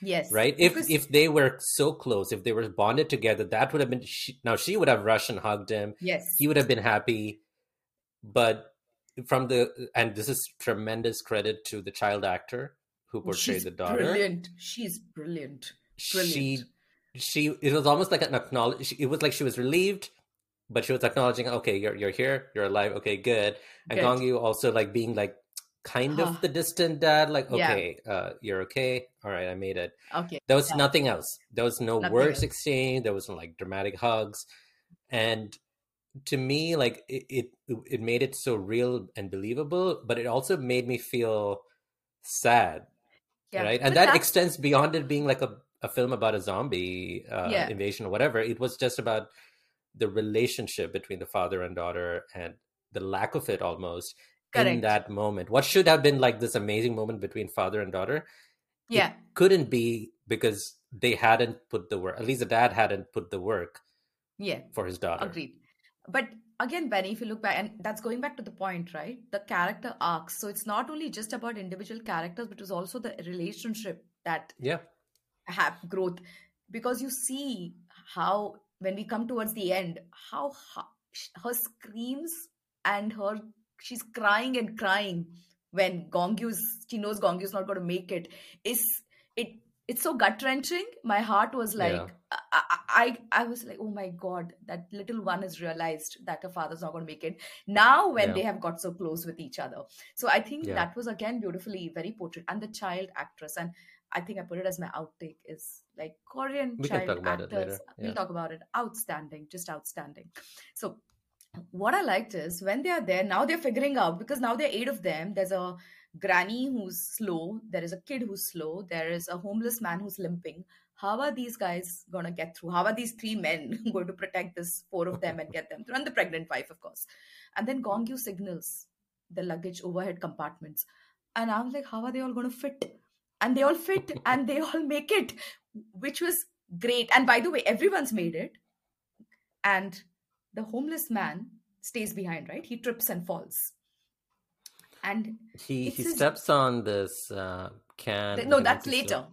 Yes. right? If if they were so close, if they were bonded together, that would have been she, now she would have rushed and hugged him. yes. He would have been happy, but from the and this is tremendous credit to the child actor who portrayed She's the daughter. Brilliant. She's brilliant. She Brilliant. she it was almost like an acknowledge. It was like she was relieved. But she was acknowledging, okay, you're you're here, you're alive, okay, good. And Good. Gong Yoo also like being like kind of the distant dad, like, Yeah. okay, uh, you're okay, all right, I made it. Okay. There was Yeah. nothing else. There was no Nothing words else. exchanged. There was no like dramatic hugs, and to me, like it, it it made it so real and believable. But it also made me feel sad, Yeah. right? And But that that's- extends beyond it being like a a film about a zombie uh, Yeah. invasion or whatever. It was just about the relationship between the father and daughter and the lack of it almost in that moment. What should have been like this amazing moment between father and daughter Yeah. couldn't be because they hadn't put the work. At least the dad hadn't put the work Yeah. for his daughter. Agreed. But again, Benny, if you look back, and that's going back to the point, right? The character arcs. So it's not only just about individual characters, but it's also the relationship that Yeah, have growth because you see how when we come towards the end how her screams and her she's crying and crying when Gong Yoo's she knows Gong Yoo's not going to make it is it it's so gut wrenching my heart was like Yeah. I, I was like oh my god that little one has realized that her father's not going to make it now when Yeah. they have got so close with each other so I think Yeah. that was again beautifully very portrayed and the child actress and I think I put it as my outtake is like Korean We child talk about it actors. later, We'll talk about it. Outstanding, just outstanding. So what I liked is when they are there, now they're figuring out because now there are eight of them. There's a granny who's slow, there is a kid who's slow, there is a homeless man who's limping. How are these guys gonna get through? How are these three men going to protect this four of them and get them through? And the pregnant wife, of course. And then Gong Yoo signals the luggage overhead compartments. And I'm like, how are they all gonna fit? and they all fit and they all make it which was great and by the way everyone's made it and the homeless man stays behind right he trips and falls and he he his- steps on this uh, can. No that's later.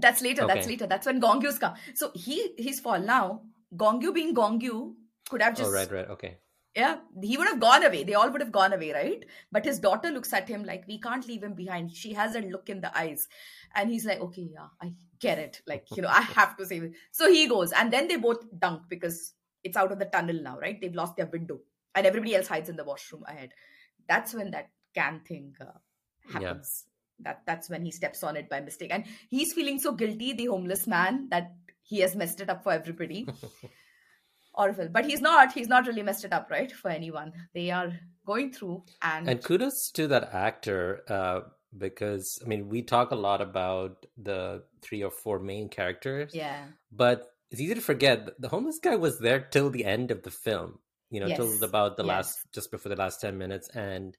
That's later that's later. That's when gong yoo's come. So he his fall now gong yoo being gong yoo could have just Oh right, right, okay. yeah he would have gone away. They all would have gone away right? But his daughter looks at him like we can't leave him behind. She has a look in the eyes. And he's like okay yeah i get it. Like you know i have to save it so he goes. And then they both dunk because it's out of the tunnel now right? They've lost their window and everybody else hides in the washroom ahead. That's when that can thing uh, happens that that's when he steps on it by mistake and he's feeling so guilty the homeless man that he has messed it up for everybody Orville. But he's not. He's not really messed it up, right? For anyone. They are going through and, And kudos to that actor uh, because I mean we talk a lot about the three or four main characters, yeah. but it's easy to forget that the homeless guy was there till the end of the film. You know, Yes. till about the Yes. last just before the last ten minutes, and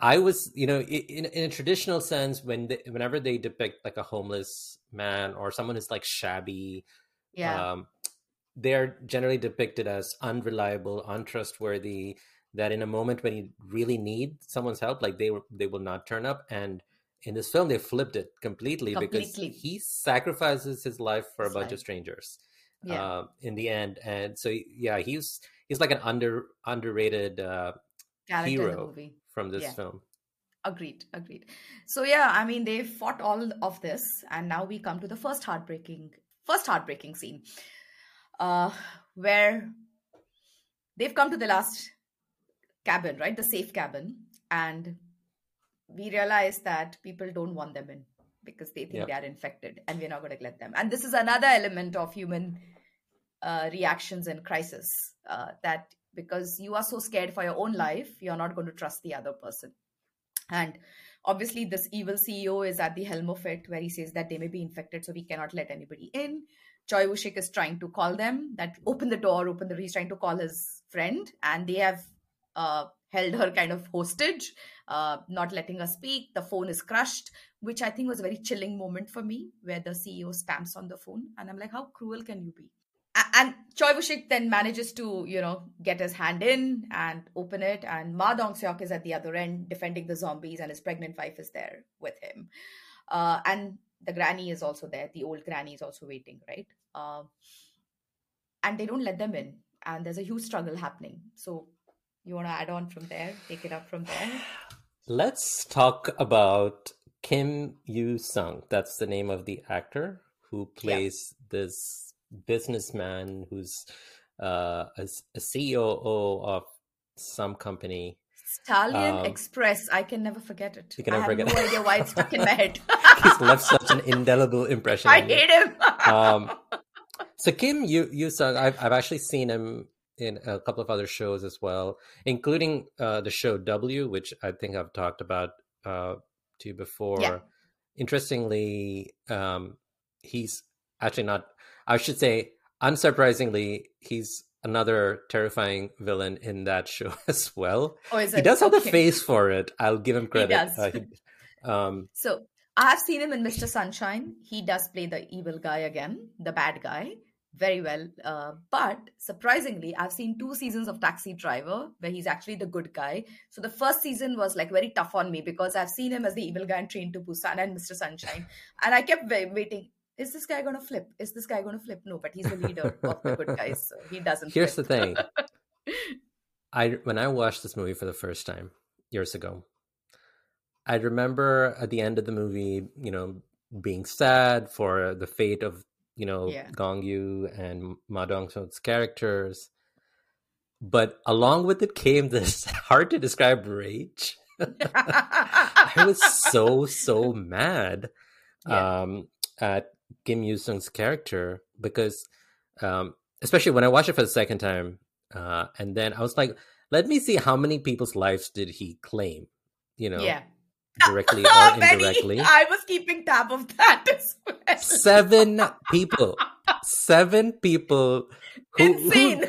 I was, you know, in in a traditional sense, when they, whenever they depict like a homeless man or someone who's like shabby, Yeah. um, they're generally depicted as unreliable, untrustworthy. That in a moment when you really need someone's help, like they will- they will not turn up. And in this film, they flipped it completely, because he sacrifices his life for His a bunch life. of strangers. yeah. Um, in the end, and so yeah, he's he's like an under underrated uh, Character in the hero movie. From this Yeah. film. Agreed. Agreed. So yeah, I mean they fought all of this, and now we come to the first heartbreaking first heartbreaking scene. Uh where they've come to the last cabin, right? The safe cabin, and we realize that people don't want them in because they think they are infected and we're not going to let them. And this is another element of human uh, reactions in crisis uh, that because you are so scared for your own life, you're not going to trust the other person. And obviously, this evil CEO is at the helm of it, where he says that they may be infected, so we cannot let anybody in. Choi Woo-shik is trying to call them that open the door, open the. He's trying to call his friend, and they have uh, held her kind of hostage, uh, not letting her speak. The phone is crushed, which I think was a very chilling moment for me, where the CEO stamps on the phone, and I'm like, how cruel can you be? And Choi Woo-shik then manages to, you know, get his hand in and open it, and Ma Dong-seok is at the other end defending the zombies, and his pregnant wife is there with him, uh, and the granny is also there. The old granny is also waiting, right? Uh, and they don't let them in, and there's a huge struggle happening. So, you want to add on from there? Take it up from there. Let's talk about Kim Eui-sung. That's the name of the actor who plays this businessman who's uh, a, a COO of some company. Stallion Um, Express. I can never forget it. You can I never have forget no it. idea why it's stuck in my head. He's left such an indelible impression. I hate him. um, so Kim Sung, I've I've actually seen him in a couple of other shows as well, including uh, the show W, which I think I've talked about uh, to you before. Yeah. Interestingly, um, he's actually not. I should say, unsurprisingly, he's another terrifying villain in that show as well. oh, is He does have Okay. the face for it. I'll give him credit. does. Uh, he- um, So I have seen him in Mr. Sunshine. He does play the evil guy again, the bad guy, very well. Uh, but surprisingly, I've seen two seasons of Taxi Driver where he's actually the good guy. So the first season was like very tough on me because I've seen him as the evil guy in Train to Busan and Mr. Sunshine, and I kept waiting. Is this guy gonna flip? Is this guy gonna flip? No, but he's the leader of the good guys, so he doesn't. Here's flip. the thing. I when I watched this movie for the first time years ago, I remember at the end of the movie, you know, being sad for the fate of you know Yeah. Gong Yoo and Ma Dong Seok's characters, but along with it came this hard to describe rage. I was so so mad Yeah. um, at Kim Eui-sung's character because, um, especially when I watched it for the second time, uh, and then I was like, let me see how many people's lives did he claim, you know, yeah. directly or indirectly. I was keeping tab of that as well. Seven people, seven people who, who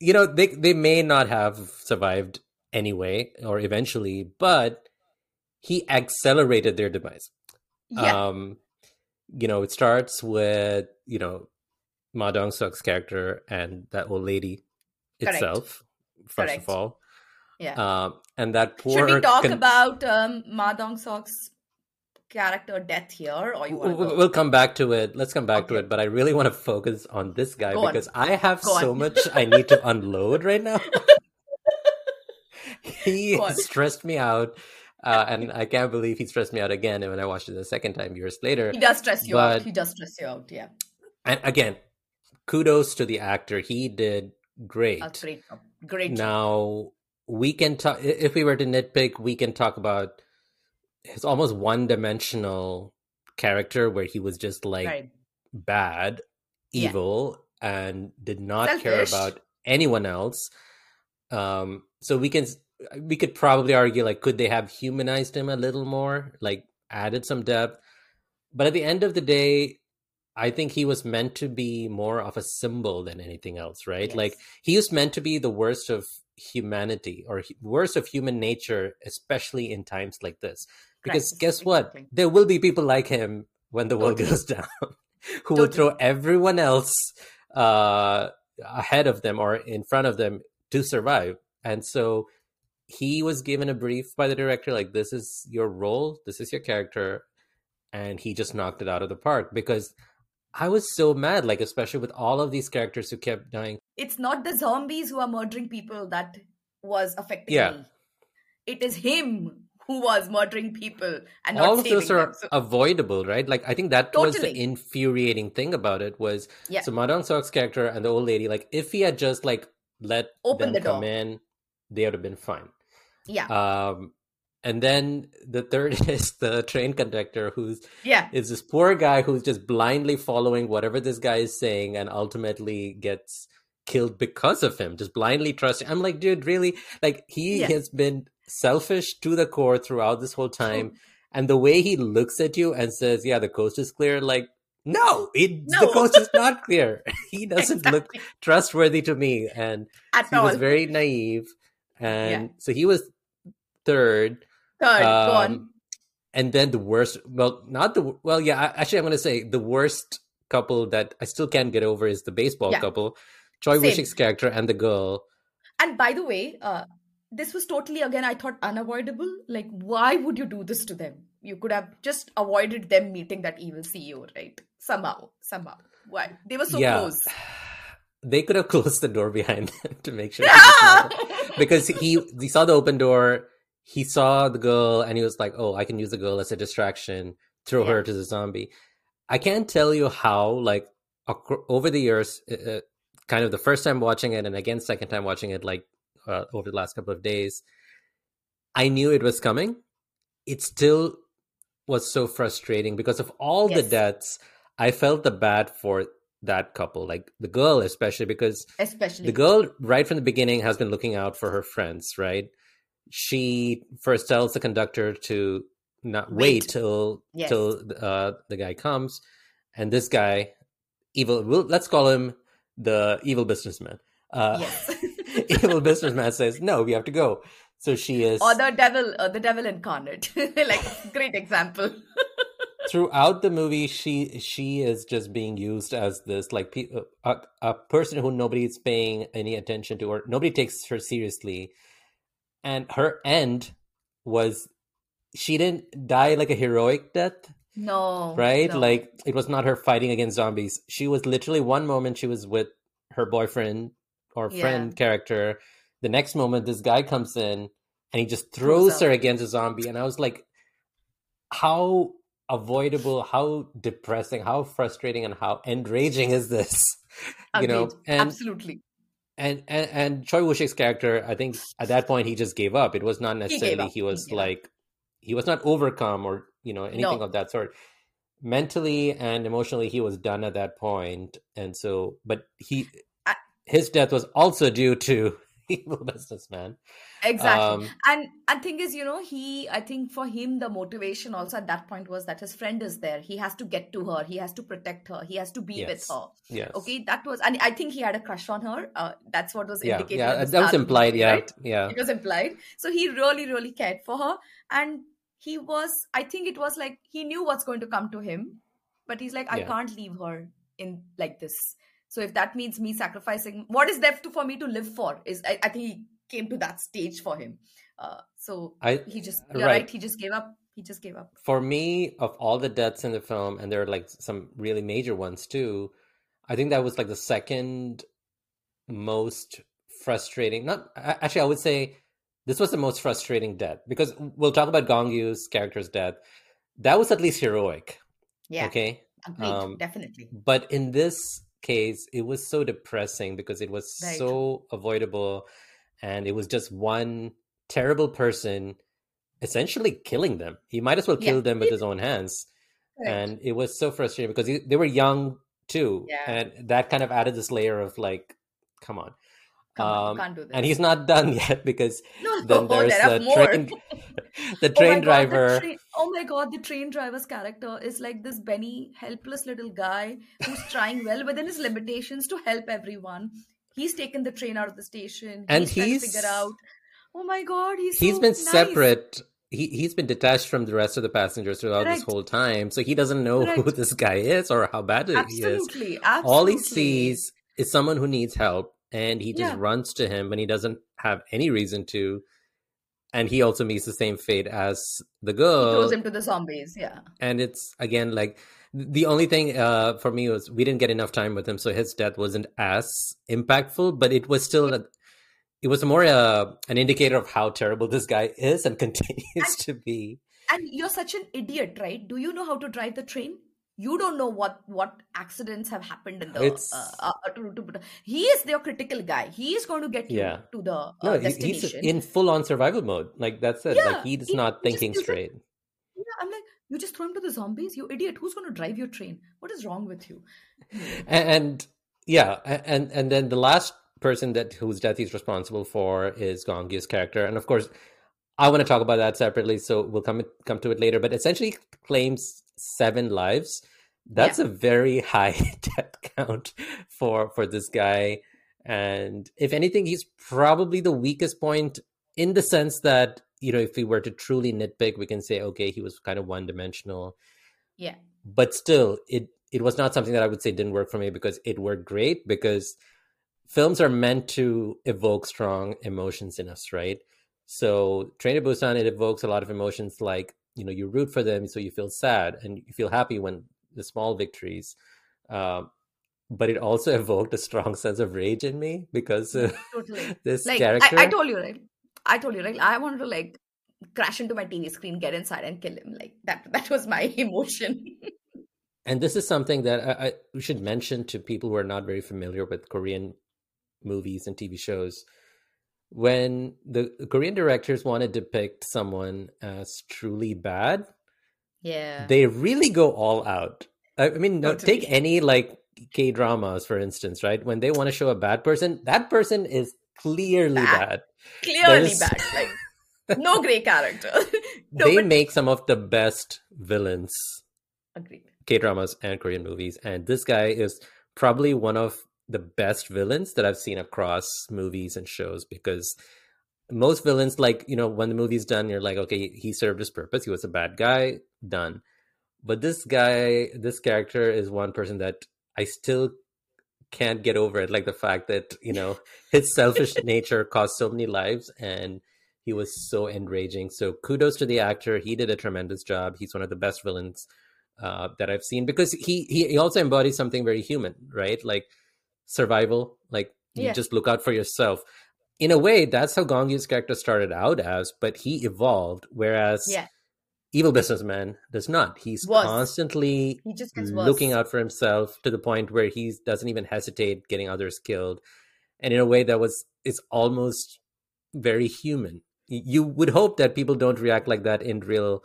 you know, they they may not have survived anyway or eventually, but he accelerated their demise. Yeah. Um, you know, it starts with you know Ma Dong Seok's character and that old lady Correct. itself. First Correct. of all, Yeah. Um, and that poor. Should we talk con- about um, Ma Dong Seok's character death here, or you want We'll we'll come back to it. Let's come back to it. But I really want to focus on this guy Go on. because I have Go so on. much I need to unload right now. he stressed me out. Uh, and I can't believe he stressed me out again And when I watched it the second time years later. He does stress you out. He does stress you out. Yeah, And again, kudos to the actor. He did great. a great job. Great job. Now we can talk. If we were to nitpick, we can talk about his almost one-dimensional character where he was just like Right. bad, Yeah. evil, and did not care about anyone else. Um, so we can we could probably argue like could they have humanized him a little more, like added some depth. But at the end of the day, I think he was meant to be more of a symbol than anything else, right? Yes. Like he was meant to be the worst of humanity or worst of human nature, especially in times like this. Because Crisis, guess what? exactly. There will be people like him when the world Totally. goes down, who will throw everyone else uh, ahead of them or in front of them to survive. And so he was given a brief by the director, like, this is your role, this is your character. And he just knocked it out of the park because I was so mad, like, especially with all of these characters who kept dying. It's not the zombies who are murdering people that was affecting Yeah. me. It is him who was murdering people and not all of those are them. So- avoidable, right? Like I think that was the infuriating thing about it was Yeah. so Ma Dong Seok's character and the old lady, like if he had just like let Open them the come door. in, they would have been fine. Yeah, Um and then the third is the train conductor who's yeah, is this poor guy who's just blindly following whatever this guy is saying and ultimately gets killed because of him, just blindly trusting. I'm like, dude, really? Like he Yeah. has been selfish to the core throughout this whole time. And the way he looks at you and says, Yeah, the coast is clear, like, no, it, the coast is not clear. he doesn't look trustworthy to me. And at he all. was very naive. And so he was third. Third. Um, and then the worst, well, not the, well, yeah, actually, I'm going to say the worst couple that I still can't get over is the baseball Yeah. couple, Choi Same. Woo-shik's character and the girl. And by the way, uh, this was totally again I thought unavoidable. Like, why would you do this to them? You could have just avoided them meeting that evil CEO, right? Somehow, somehow. Why? They were so Yeah. close. They could have closed the door behind them to make sure. he was not- because he he saw the open door, he saw the girl, and he was like, "Oh, I can use the girl as a distraction, throw Yeah. her to the zombie." I can't tell you how, like, over the years, uh, uh, kind of the first time watching it, and again second time watching it, like uh, over the last couple of days, I knew it was coming. It still was so frustrating because of all the deaths. I felt the bad for that couple, like the girl especially, because Especially the girl right from the beginning has been looking out for her friends right she first tells the conductor to not wait, Wait. till Yes. till uh, the guy comes and this guy evil we'll, let's call him the evil businessman uh, yes. evil businessman says no we have to go so she is or the devil, uh, the devil incarnate. like, great example. throughout the movie she she is just being used as this like pe- a, a person who nobody is paying any attention to or nobody takes her seriously and her end was she didn't die like a heroic death No. right no. like it was not her fighting against zombies she was literally one moment she was with her boyfriend or friend Yeah. character the next moment this guy comes in and he just Throws her. against a zombie and i was like how avoidable how depressing how frustrating and how enraging is this you know and Absolutely. And and, and Choi Woo-shik's character, I think at that point he just gave up. It was not necessarily he, He was up. like he was not overcome or you know anything No. of that sort. Mentally and emotionally, he was done at that point, and so but he I- his death was also due to evil businessman. Exactly. Um, and and thing is, you know, he I think for him the motivation also at that point was that his friend is there. He has to get to her. He has to protect her. He has to be Yes. with her. yes. Okay, that was and I think he had a crush on her. Uh, that's what was Yeah. indicated. Yeah. at That was start of the implied. movie, Yeah. right? Yeah. It was implied. So he really, really cared for her, and he was. I think it was like he knew what's going to come to him, but he's like, I Yeah. can't leave her in like this. So if that means me sacrificing what is left for me to live for is I, I think he came to that stage for him. Uh, so I he just you're right. right. He just gave up. He just gave up. For me, of all the deaths in the film, and there are like some really major ones too, I think that was like the second most frustrating. Not actually, I would say this was the most frustrating death because we'll talk about Gong Yoo's character's death. That was at least heroic. Yeah, Okay. agreed. Um, Definitely. But in this case, it was so depressing because it was Very so avoidable and it was just one terrible person essentially killing them. He might as well Yeah. kill them with his own hands. Correct. And it was so frustrating because they were young too. Yeah. And that kind of added this layer of like, come on. On, Um, can't do this. and he's not done yet because no, then no, there's there the train, the Oh train God, driver. the train, oh my god, the train driver's character is like this Benny, helpless little guy who's trying well within his limitations to help everyone. He's taken the train out of the station. And he's, trying to he's- figure out. Oh my god, he's he's so been nice. separate. He he's been detached from the rest of the passengers throughout this whole time, so he doesn't know who this guy is or how bad he is. Absolutely, absolutely. All he sees is someone who needs help, and he just Yeah. runs to him and he doesn't have any reason to. And he also meets the same fate as the He girl, throws him to the zombies. Yeah, and it's again like the only thing uh, for me was we didn't get enough time with him, so his death wasn't as impactful, but it was still a, it was more uh, an indicator of how terrible this guy is and continues to be. and you're such an idiot, right? Do you know how to drive the train? You don't know what what accidents have happened in the. It's- Uh, uh, to, to, he is their critical guy. He is going to get you Yeah. to the uh, No, he- he's in full on survival mode. Like that's it. Yeah, like he's he- not just thinking uses- straight. Yeah, I'm like, you just throw him to the zombies, you idiot. Who's going to drive your train? What is wrong with you? And, and yeah, and and then the last person that whose death he's responsible for is Gong Yoo's character, and of course, I want to talk about that separately. So we'll come come to it later. But essentially, claims seven lives. That's a very high death count for for this guy. And if anything, he's probably the weakest point in the sense that you know, if we were to truly nitpick, we can say, okay, he was kind of one dimensional Yeah. but still it it was not something that i would say didn't work for me because it worked great because films are meant to evoke strong emotions in us right so train to busan it evokes a lot of emotions like you know you root for them so you feel sad and you feel happy when the small victories um, but it also evoked a strong sense of rage in me because uh, Totally. this Like, character I, I told you, right? I told you, right? I wanted to, like, crash into my TV screen, get inside, and kill him. Like, that that was my emotion. and this is something that I, I we should mention to people who are not very familiar with Korean movies and TV shows. When the Korean directors want to depict someone as truly bad, yeah. they really go all out. I I mean, no, take any like K dramas, for instance, right? When they want to show a bad person, that person is clearly Bad. bad. Clearly there's- bad. Like, no great character. no, they but- make some of the best villains Agreed. K dramas and Korean movies. And this guy is probably one of the best villains that I've seen across movies and shows because most villains, like, you know, when the movie's done, you're like, okay, he served his purpose. He was a bad guy, done. But this guy, this character is one person that I still can't get over it. Like the fact that, you know, his selfish nature cost so many lives and he was so enraging. So kudos to the actor. He did a tremendous job. He's one of the best villains uh, that I've seen because he, he he also embodies something very human, right? Like survival, like you Yeah. just look out for yourself. In a way, that's how Gong Yoo's character started out as, but he evolved. Whereas Yeah. evil businessman does not. He's Was. constantly He just looking out for himself to the point where he doesn't even hesitate getting others killed, and in a way that was is almost very human. You would hope that people don't react like that in real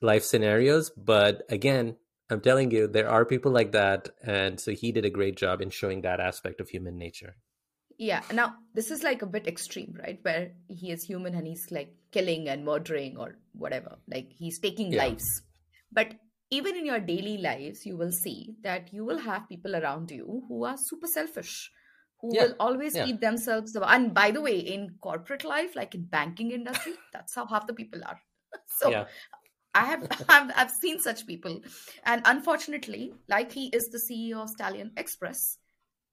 life scenarios, but again, I'm telling you, there are people like that, and so he did a great job in showing that aspect of human nature. Yeah. Now, this is like a bit extreme, right? Where he is human and he's like killing and murdering or whatever. Like he's taking Yeah. lives. But even in your daily lives, you will see that you will have people around you who are super selfish, who Yeah. will always Yeah. keep themselves. And by the way, in corporate life, like in banking industry, that's how half the people are. So yeah, I have I've, I've seen such people, and unfortunately, like he is the CEO of Stallion Express,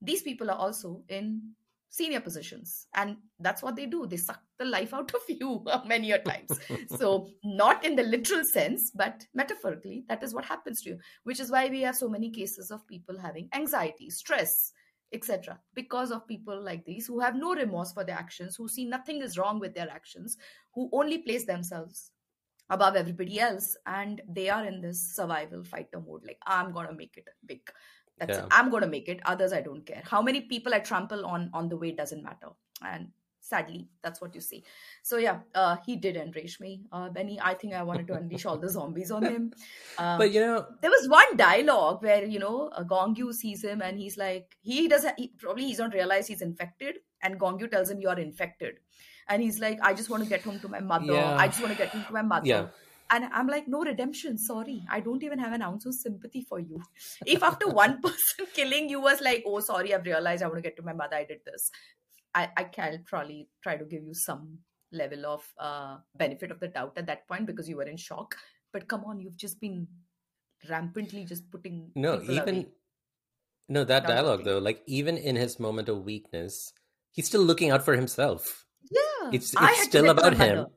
these people are also in senior positions. And that's what they do. They suck the life out of you many a times. So not in the literal sense but metaphorically that is what happens to you. Which is why we have so many cases of people having anxiety stress etc because of people like these who have no remorse for their actions who see nothing is wrong with their actions who only place themselves above everybody else and they are in this survival fighter mode. Like i'm going to make it big. That's yeah. it i'm going to make it. Others i don't care. How many people i trample on on the way doesn't matter. And sadly that's what you see. So yeah uh, he did enrage me. Uh, benny i think i wanted to unleash all the zombies on him. Um, but you know there was one dialogue where you know uh, gong yoo sees him and he's like he doesn't he, probably he doesn't realize he's infected and gong yoo tells him you are infected and he's like i just want to get home to my mother yeah. i just want to get home to my mother yeah. And I'm like, no redemption. Sorry. I don't even have an ounce of sympathy for you. If after one person killing you was like, oh, sorry, I've realized I want to get to my mother, I did this. I, I can probably try to give you some level of uh, benefit of the doubt at that point because you were in shock. But come on, you've just been rampantly just putting. No, even. Away. No, that dialogue, though, like even in his moment of weakness, he's still looking out for himself. It's, it's still about him.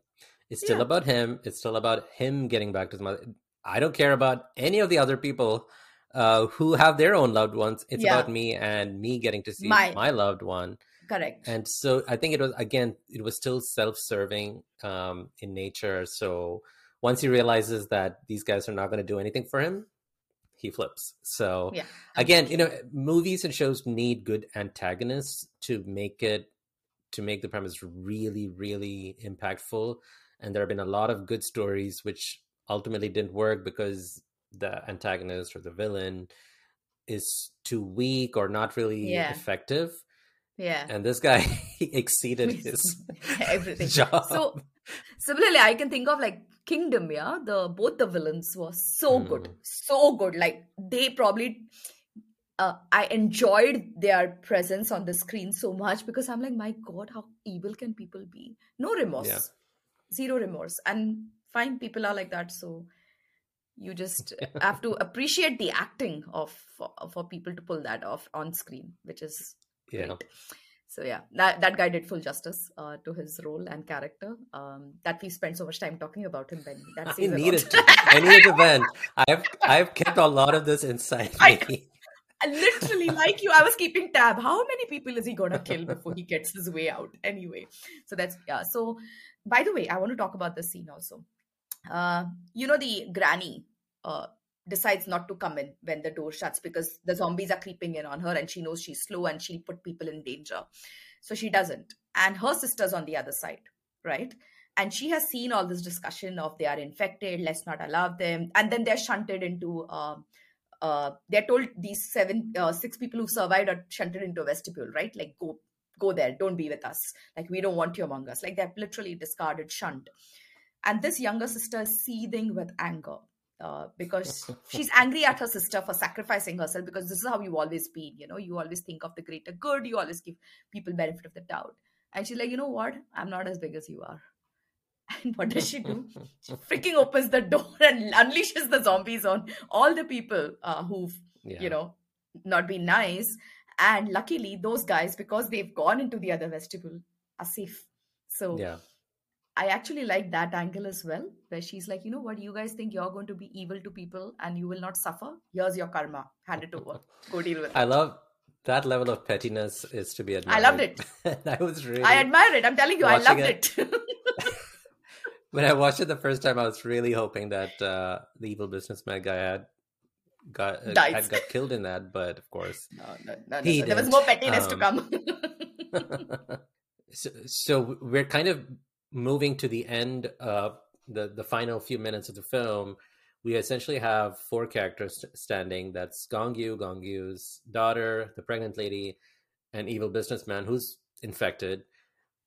It's still yeah. about him. It's still about him getting back to his mother. I don't care about any of the other people uh, who have their own loved ones. It's yeah. about me and me getting to see my, my loved one. Correct. And so I think it was again, it was still self-serving um, in nature. So once he realizes that these guys are not going to do anything for him, he flips. So yeah. again, you know, movies and shows need good antagonists to make it to make the premise really, really impactful and there have been a lot of good stories which ultimately didn't work because the antagonist or the villain is too weak or not really yeah. effective. Yeah. And this guy exceeded his everything. Job. So similarly, I can think of like Kingdom, yeah. The both the villains were so mm. good. So good. Like they probably uh, I enjoyed their presence on the screen so much because I'm like, my God, how evil can people be? No remorse. Yeah. Zero remorse. And fine people are like that. So you just have to appreciate the acting of for, for, people to pull that off on screen which is yeah. great. so yeah that, that guy did full justice uh, to his role and character. Um, that we spent so much time talking about him ben that's i needed to i needed to vent. I've i've kept a lot of this inside me. I, literally like you i was keeping tab how many people is he gonna kill before he gets his way out anyway so that's yeah so by the way, I want to talk about this scene also. Uh, you know, the granny uh, decides not to come in when the door shuts because the zombies are creeping in on her and she knows she's slow and she'll put people in danger. So she doesn't. And her sister's on the other side, right? And she has seen all this discussion of they are infected, let's not allow them. And then they're shunted into, uh, uh, they're told these seven, uh, six people who survived are shunted into a vestibule, right? Like go go there. Don't be with us. Like we don't want you among us. Like they're literally discarded shunned. And this younger sister is seething with anger uh, because she's angry at her sister for sacrificing herself because this is how you've always been you know? You always think of the greater good. You always give people benefit of the doubt. And she's like you know what? I'm not as big as you are what does she do she freaking opens the door and unleashes the zombies on all the people uh, who've yeah. you know not been nice and luckily, those guys, because they've gone into the other vestibule, are safe. So yeah. I actually like that angle as well, where she's like, you know what, you guys think you're going to be evil to people and you will not suffer? Here's your karma. Hand it over. Go deal with it. I love that level of pettiness is to be admired. I loved it. I was really. I admire it. I'm telling you, I loved it. it. when I watched it the first time, I was really hoping that uh, the evil businessman guy had got uh, had got killed in that, but of course, no, no, no, no there was more pettiness um, to come. so, so we're kind of moving to the end of the the final few minutes of the film. We essentially have four characters standing. That's Gong Yoo, Gongyu's daughter, the pregnant lady, and evil businessman who's infected.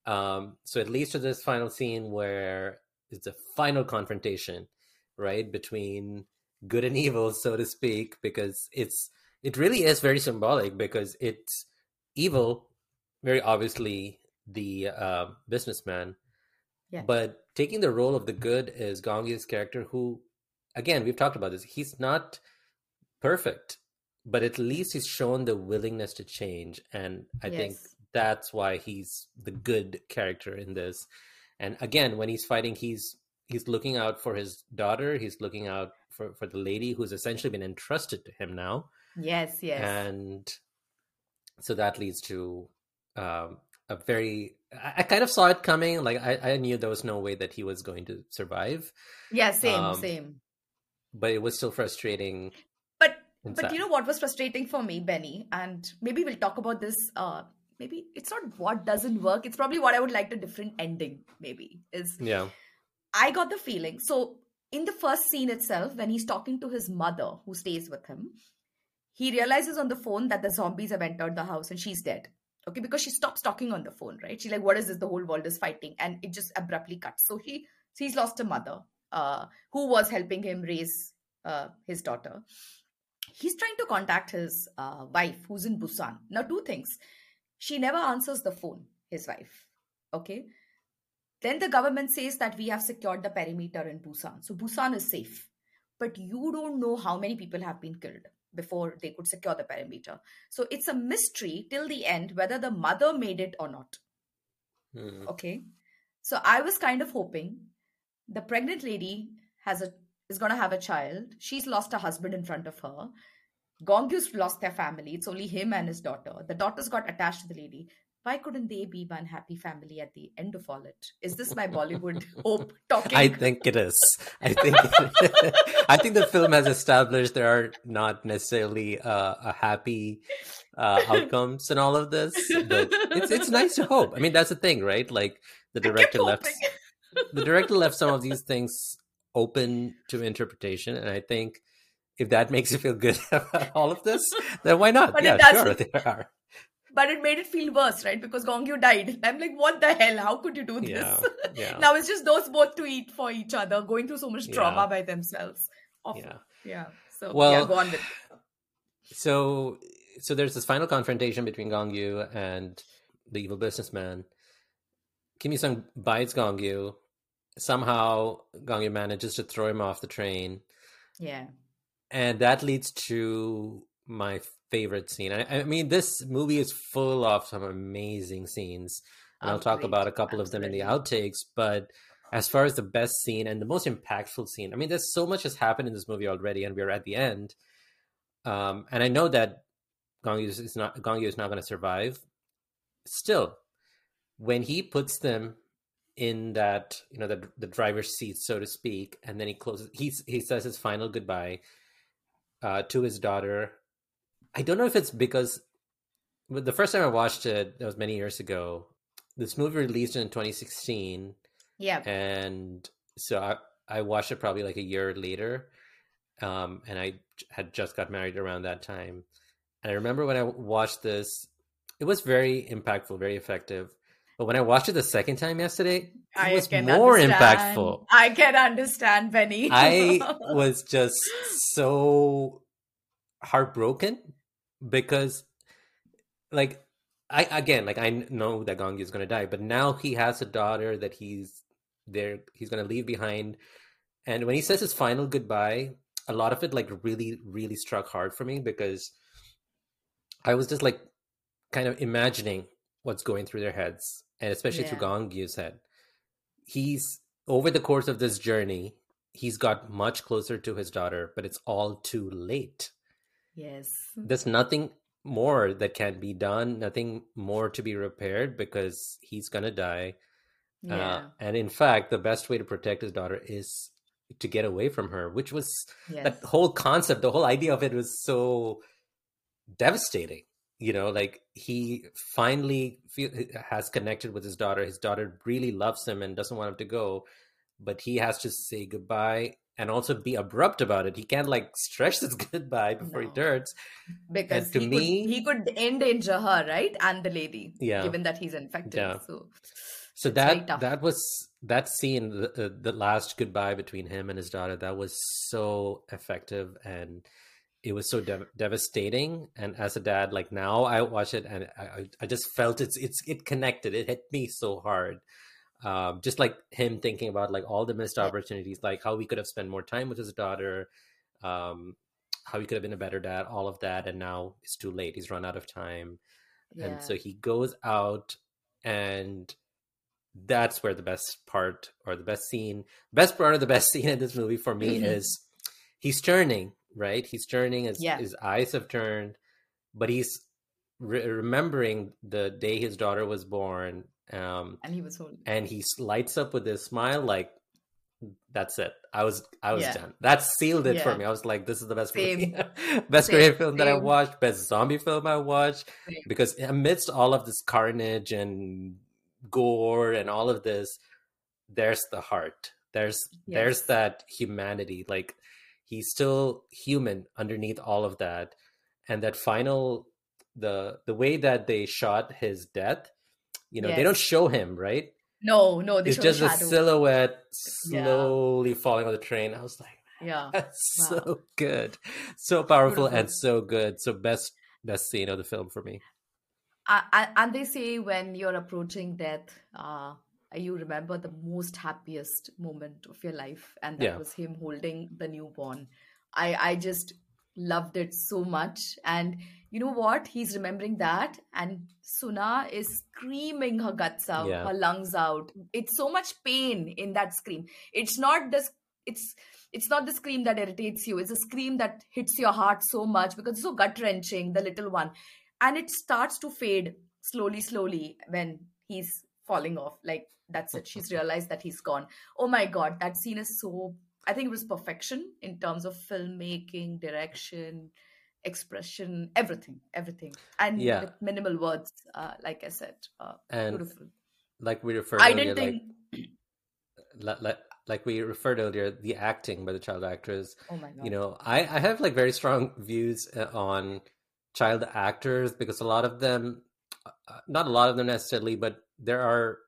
Um, so it leads to this final scene where it's a final confrontation, right, between good and evil, so to speak, because it's it really is very symbolic because it's evil, very obviously the uh, businessman, yeah. but taking the role of the good is Gong Yoo's character, who, again, we've talked about this. He's not perfect, but at least he's shown the willingness to change, and I yes. think that's why he's the good character in this. And again, when he's fighting, he's he's looking out for his daughter. He's looking out for for the lady who's essentially been entrusted to him now. Yes, yes. And so that leads to um, a very. I, I kind of saw it coming. Like I, I knew there was no way that he was going to survive. Yeah, same, Um, same. But it was still frustrating. But but sad. you know what was frustrating for me, Benny, and maybe we'll talk about this. Uh, maybe it's not what doesn't work. It's probably what I would like a different ending. Maybe is Yeah. I got the feeling. So in the first scene itself, when he's talking to his mother who stays with him, he realizes on the phone that the zombies have entered the house and she's dead. Okay, because she stops talking on the phone, right? She's like, "What is this? The whole world is fighting," and it just abruptly cuts. So he, so he's lost a mother uh, who was helping him raise uh, his daughter. He's trying to contact his uh, wife, who's in Busan. Now, two things: she never answers the phone. His wife, okay. Then the government says that we have secured the perimeter in Busan. So Busan is safe. But you don't know how many people have been killed before they could secure the perimeter. So it's a mystery till the end whether the mother made it or not. Hmm. Okay. So I was kind of hoping the pregnant lady has a is gonna have a child. She's lost her husband in front of her. Gong Yoo's lost their family. It's only him and his daughter. The daughter's got attached to the lady. Why couldn't they be one happy family at the end of all it? Is this my Bollywood hope talking? I think it is. I think I think the film has established there are not necessarily uh, a happy uh, outcomes in all of this, but it's it's nice to hope. I mean, that's the thing, right? Like the director left the director left some of these things open to interpretation, and I think if that makes you feel good about all of this, then why not? But it yeah, sure, there are. But it made it feel worse, right? Because Gong Yoo died. I'm like, what the hell? How could you do this? Yeah, yeah. now it's just those both to eat for each other, going through so much trauma Yeah. by themselves. Awful. Yeah. Yeah. So Well- yeah, go on with So so there's this final confrontation between Gong Yoo and the evil businessman. Kim Eui-sung bites Gong Yoo. Somehow Gong Yoo manages to throw him off the train. Yeah. And that leads to my favorite scene. I, I mean, this movie is full of some amazing scenes. And I'll talk about a couple of them in the outtakes. But as far as the best scene and the most impactful scene, I mean, there's so much has happened in this movie already, and we're at the end. Um, and I know that Gong Yoo is not Gong Yoo is not going to survive. Still, when he puts them in that you know the the driver's seat, so to speak, and then he closes, he he says his final goodbye uh, to his daughter. I don't know if it's because but the first time I watched it, that was many years ago. This movie released in 2016, Yeah. and so I, I watched it probably like a year later. Um, and I had just got married around that time. And I remember when I watched this, it was very impactful, very effective. But when I watched it the second time yesterday, it I was more understand. impactful. I can understand, Benny. I was just so heartbroken because, like, I again, like, I know that Gong Yoo is going to die, but now he has a daughter that he's there, he's going to leave behind. And when he says his final goodbye, a lot of it, like, really, really struck hard for me because I was just like kind of imagining what's going through their heads, and especially through Yeah. Gong Yoo's head. He's over the course of this journey, he's got much closer to his daughter, but it's all too late. yes. There's nothing more that can be done, nothing more to be repaired because he's gonna die. Yeah. Uh, and in fact, the best way to protect his daughter is to get away from her, which was yes. that whole concept, the whole idea of it was so devastating. You know, like he finally feel, has connected with his daughter. His daughter really loves him and doesn't want him to go, but he has to say goodbye and also be abrupt about it. He can't like stretch this goodbye before he No. turns. because to he me- could, he could endanger her, right? And the lady. Yeah. Given that he's infected. Yeah. So So that that was that scene, the, the last goodbye between him and his daughter, that was so effective and it was so dev- devastating. And as a dad, like now I watch it and I, I- just felt it's it's it connected. It hit me so hard. Um, just like him thinking about like all the missed opportunities, like how we could have spent more time with his daughter, um, how he could have been a better dad, all of that, and now it's too late. He's run out of time. yeah. and so he goes out and that's where the best part or the best scene best part of the best scene in this movie for me mm-hmm. is he's turning right he's turning his, yeah. his eyes have turned but he's re- remembering the day his daughter was born um and he was holding and he lights up with this smile like that's it i was i was yeah. done that sealed it yeah. for me i was like this is the best movie best Same. korean film Same. that i watched best zombie film i watched Same. because amidst all of this carnage and gore and all of this there's the heart there's yes. there's that humanity like he's still human underneath all of that and that final the the way that they shot his death you know yes. they don't show him right no no it's just a silhouette slowly yeah. falling on the train i was like yeah that's wow. so good so powerful Beautiful. and so good so best best scene of the film for me and they say when you're approaching death uh, you remember the most happiest moment of your life and that yeah. was him holding the newborn. I i just loved it so much. And you know what? He's remembering that. And soo-an is screaming her guts out yeah. her lungs out. It's so much pain in that scream. It's not this it's it's not the scream that irritates you. It's a scream that hits your heart so much because it's so gut wrenching the little one. And it starts to fade slowly slowly when he's falling off. Like that's it. She's realized that he's gone. Oh my god that scene is so i think it was perfection in terms of filmmaking direction expression everything everything. And yeah. with minimal words uh, like i said uh, and beautiful. like we referred I earlier, didn't think... like, like, like we referred earlier the acting by the child actors. Oh my God. you know i i have like very strong views uh, on child actors because a lot of them uh, not a lot of them necessarily but there are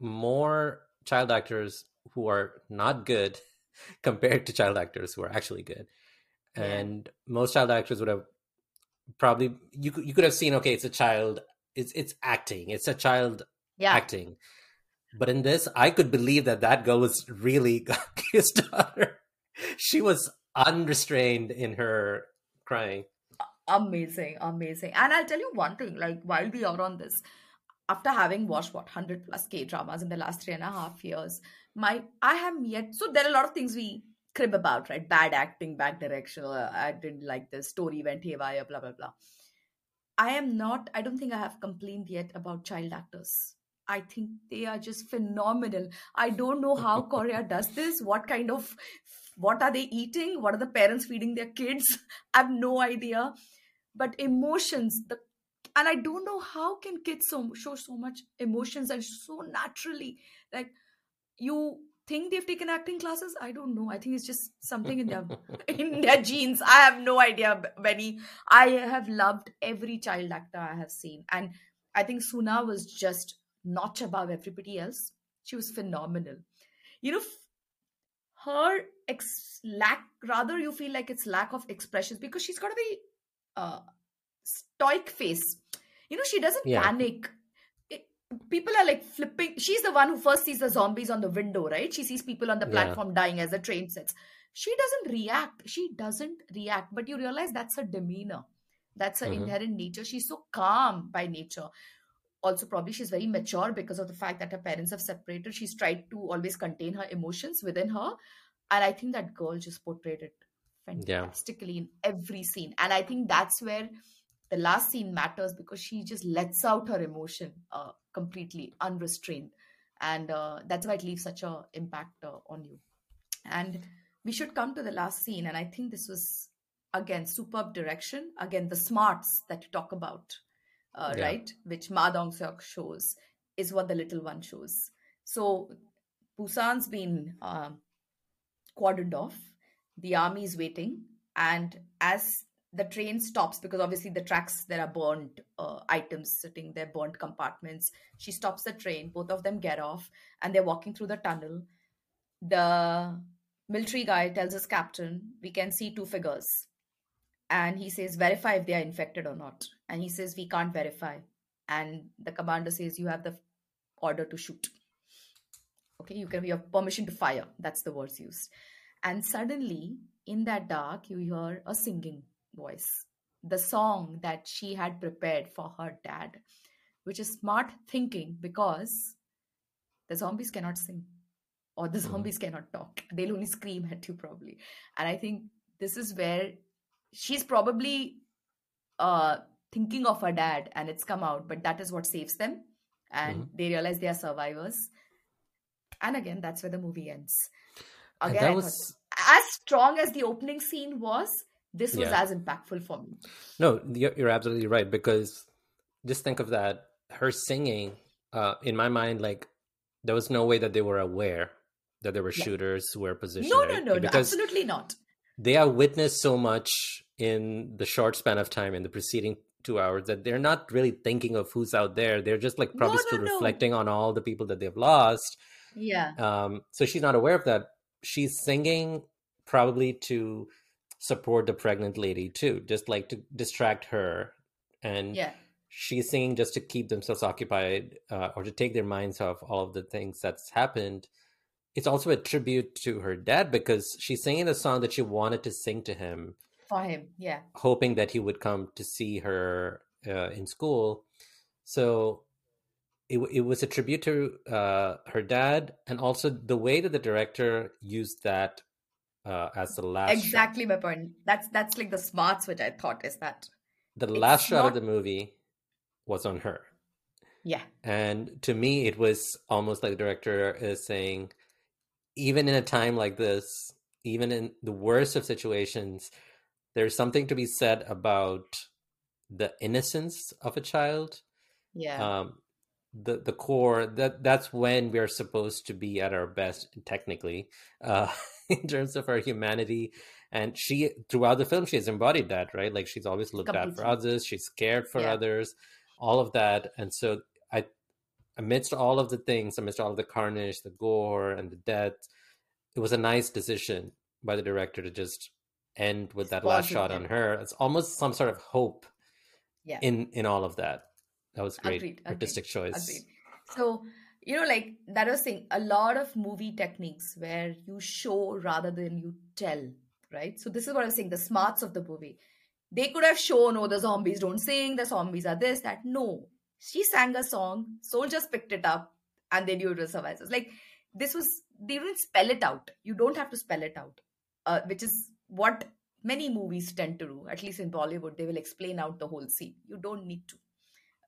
more child actors who are not good compared to child actors who are actually good. Yeah. and most child actors would have probably you you could have seen okay it's a child it's it's acting it's a child yeah. acting. But in this i could believe that that girl was really his daughter. She was unrestrained in her crying. Amazing amazing. And i'll tell you one thing like while we are on this after having watched what 100 plus k dramas in the last three and a half years my i have yet so there are a lot of things we crib about right bad acting bad direction uh, i didn't like the story went haywire blah blah blah i am not i don't think i have complained yet about child actors I think they are just phenomenal. I don't know how Korea does this. What kind of what are they eating? What are the parents feeding their kids? I have no idea but emotions the and i don't know how can kids so, show so much emotions and so naturally like you think they've taken acting classes? I don't know. I think it's just something in their in their genes. I have no idea benny. I have loved every child actor i have seen. And i think soo-an was just notch above everybody else. She was phenomenal. You know her ex- lack rather you feel like it's lack of expressions because she's got a very uh, stoic face. You know, she doesn't yeah. panic. It, people are like flipping. She's the one who first sees the zombies on the window, right? She sees people on the platform yeah. dying as the train sets. She doesn't react. She doesn't react. But you realize that's her demeanor. That's her mm-hmm. inherent nature. She's so calm by nature. Also, probably she's very mature because of the fact that her parents have separated. She's tried to always contain her emotions within her. And I think that girl just portrayed it fantastically yeah. in every scene. And I think that's where the last scene matters because she just lets out her emotion uh, completely unrestrained. And uh, that's why it leaves such an impact uh, on you. And we should come to the last scene. And I think this was, again, superb direction. Again, the smarts that you talk about, uh, yeah. right? Which Ma Dong Seok shows is what the little one shows. So Busan's been uh, cordoned off the army is waiting and as the train stops because obviously the tracks there are burned uh, items sitting there burned compartments. She stops the train. Both of them get off and they're walking through the tunnel. The military guy tells his captain we can see two figures. And he says verify if they are infected or not. And he says we can't verify. And the commander says you have the order to shoot. Okay you can you have permission to fire. That's the words used. And suddenly, in that dark, you hear a singing voice. the song that she had prepared for her dad, which is smart thinking because the zombies cannot sing or the Mhm. zombies cannot talk. They'll only scream at you, probably. And I think this is where she's probably uh, thinking of her dad and it's come out, but that is what saves them. And they realize they are survivors. And again, that's where the movie ends. Again, was thought, as strong as the opening scene was, this was Yeah. as impactful for me. no, you're, you're absolutely right because just think of that. Her singing, uh, in my mind, like there was no way that they were aware that there were Yeah. shooters who were positioned. No, no, no, no, absolutely not. they are witnessed so much in the short span of time in the preceding two hours that they're not really thinking of who's out there. They're just like probably No, still no. reflecting on all the people that they've lost. Yeah. Um, so she's not aware of that. She's singing probably to support the pregnant lady too, just like to distract her. And Yeah. she's singing just to keep themselves occupied uh, or to take their minds off all of the things that's happened. It's also a tribute to her dad because she's singing a song that she wanted to sing to him For him. Yeah. hoping that he would come to see her uh, in school. So it it was a tribute to uh, her dad, and also the way that the director used that uh, as the last shot. Exactly my point. That's that's like the smarts which I thought is that. The last shot of the movie was on her, Yeah. and to me, it was almost like the director is saying, even in a time like this, even in the worst of situations, there's something to be said about the innocence of a child Yeah. um the the core that that's when we're supposed to be at our best technically uh in terms of our humanity. And she throughout the film she has embodied that right? Like she's always looked out for others. She's cared for Yeah. others all of that. And so i amidst all of the things amidst all of the carnage the gore and the death it was a nice decision by the director to just end with that last shot on her. It's almost some sort of hope yeah. in in all of that that was great Agreed, agreed, artistic choice Agreed. So, you know, like that was saying a lot of movie techniques where you show rather than you tell, right? So this is what I was saying, the smarts of the movie. They could have shown, oh, the zombies don't sing, the zombies are this, that. No. She sang a song, soldiers picked it up, and they knew it was survivors. Like this was they didn't spell it out. You don't have to spell it out. Uh, which is what many movies tend to do, at least in Bollywood, they will explain out the whole scene. You don't need to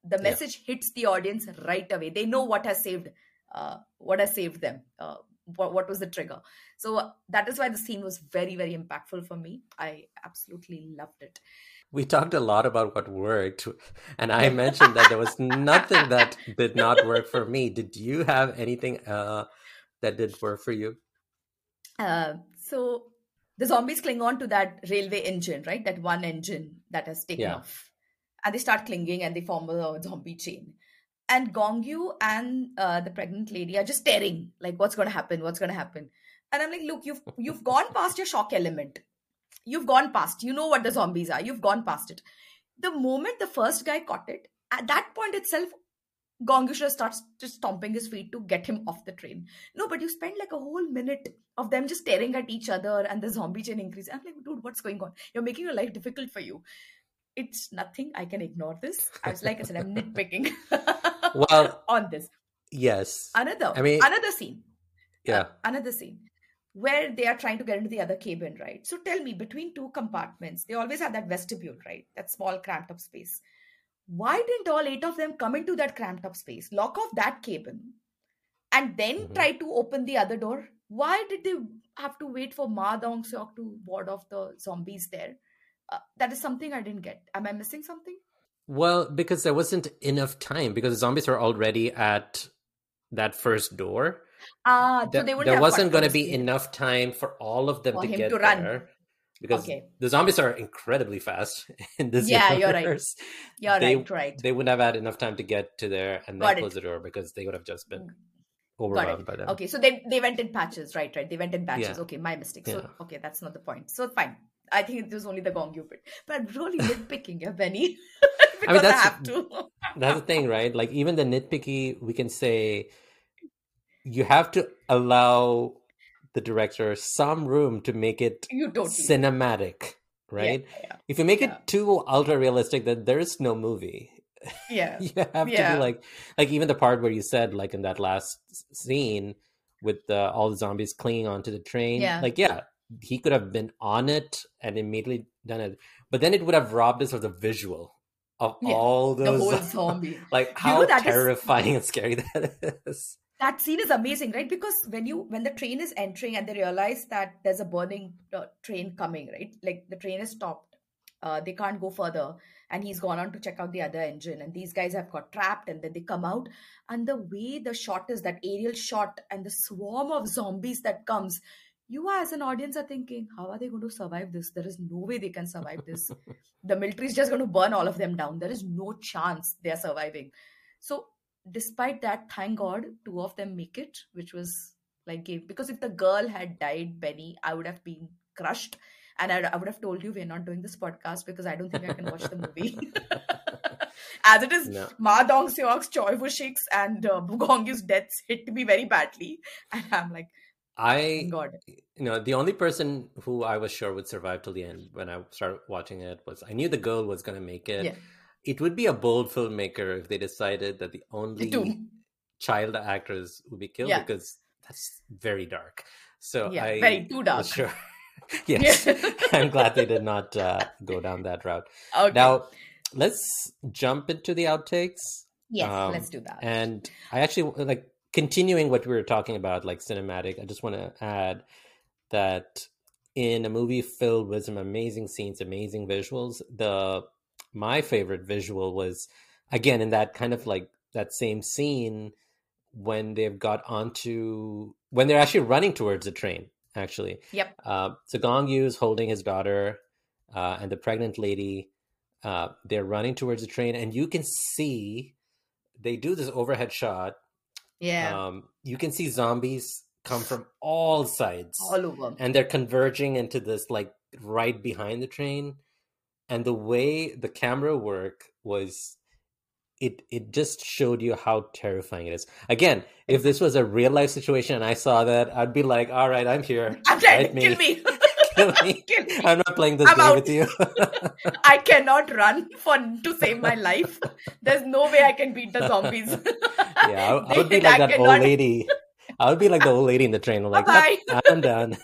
the Yeah. message hits the audience right away they know what has saved uh, what has saved them uh, what, what was the trigger so uh, that is why the scene was very very impactful for me i absolutely loved it We talked a lot about what worked, and I mentioned that there was nothing that did not work for me. Did you have anything uh, that did work for you? uh, so the zombies cling on to that railway engine right that one engine that has taken Yeah. off and they start clinging and they form a zombie chain and gong yoo and uh, the pregnant lady are just staring like what's going to happen what's going to happen and i'm like look you've you've gone past your shock element you've gone past you know what the zombies are you've gone past it the moment the first guy caught it at that point itself Gong Yoo should started just stomping his feet to get him off the train. No, but you spend like a whole minute of them just staring at each other and the zombie chain increase. I'm like, dude, what's going on? You're making your life difficult for you. It's nothing. I can ignore this. I was like I said, I'm nitpicking Well- on this. Yes. Another, I mean- another scene. Yeah. Uh, another scene where they are trying to get into the other cabin, right? So tell me, between two compartments, they always have that vestibule, right? That small cramped up space. Why didn't all eight of them come into that cramped up space, lock off that cabin, and then Mhm. try to open the other door? Why did they have to wait for Ma Dong Seok to ward off the zombies there? Uh, that is something I didn't get. Am I missing something? Well, because there wasn't enough time because the zombies were already at that first door. Ah, so There, they there wasn't going to be enough time for all of them For to get to run. there. Because Okay. the zombies are incredibly fast in this Yeah, you're right. You're they- right, right. They wouldn't have had enough time to get to there and then close the door because they would have just been overwhelmed by them. Okay, so they they went in patches, right? Right. They went in patches. Yeah. Okay, my mistake. So okay, that's not the point. So fine. I think it was only the Gong Yoo bit, but I'm really nitpicking, yeah, Benny, because I, that's- have to. That's the thing, right? Like even the nitpicky, we can say you have to allow the director some room to make it you cinematic, right? Yeah, yeah. If you make Yeah. it too ultra realistic, then there is no movie. Yeah. you have to be like, like even the part where you said, like in that last scene with the, all the zombies clinging onto the train. Yeah. Like, yeah, he could have been on it and immediately done it, but then it would have robbed us of the visual of Yeah, all The those. whole zombie. like know, how that is- terrifying and scary that is. that scene is amazing right because when you when the train is entering and they realize that there's a burning uh, train coming right like the train is stopped uh, they can't go further and he's gone on to check out the other engine and these guys have got trapped and then they come out and the way the shot is that aerial shot and the swarm of zombies that comes you as an audience are thinking how are they going to survive this? There is no way they can survive this. The military is just going to burn all of them down. There is no chance they are surviving. So despite that thank god two of them make it which was like game because if the girl had died benny i would have been crushed. And I'd, i would have told you we're not doing this podcast because i don't think i can watch the movie. As it is No. ma dong seok's choi Woo-shik's and uh, bugong's deaths hit me very badly. And i'm like I, you know, the only person who I was sure would survive till the end when I started watching it was I knew the girl was going to make it. Yeah. It would be a bold filmmaker if they decided that the only child actors would be killed Yeah. because that's very dark. So Yeah, I very too dark. Sure. yes, I'm glad they did not uh, go down that route. okay Now, let's jump into the outtakes. yes um, let's do that And I actually like continuing what we were talking about, like cinematic. I just want to add that in a movie filled with some amazing scenes, amazing visuals, the my favorite visual was again in that kind of like that same scene when they've got onto when they're actually running towards the train. Actually, yep uh, so Gong Yoo is holding his daughter uh, and the pregnant lady. Uh, they're running towards the train, and you can see they do this overhead shot. Yeah Um, you can see zombies come from all sides, all over and they're converging into this like right behind the train. And the way the camera work was, it it just showed you how terrifying it is. Again, if this was a real life situation and I saw that, I'd be like, "All right, I'm here. i'm dead kill me Kill me. kill me I'm not playing this I'm game out. with you." I cannot run for to save my life. There's no way I can beat the zombies. Yeah, I, I would be like that old lady. I would be like the old lady in the train. Like, Bye. "Yep, I'm done.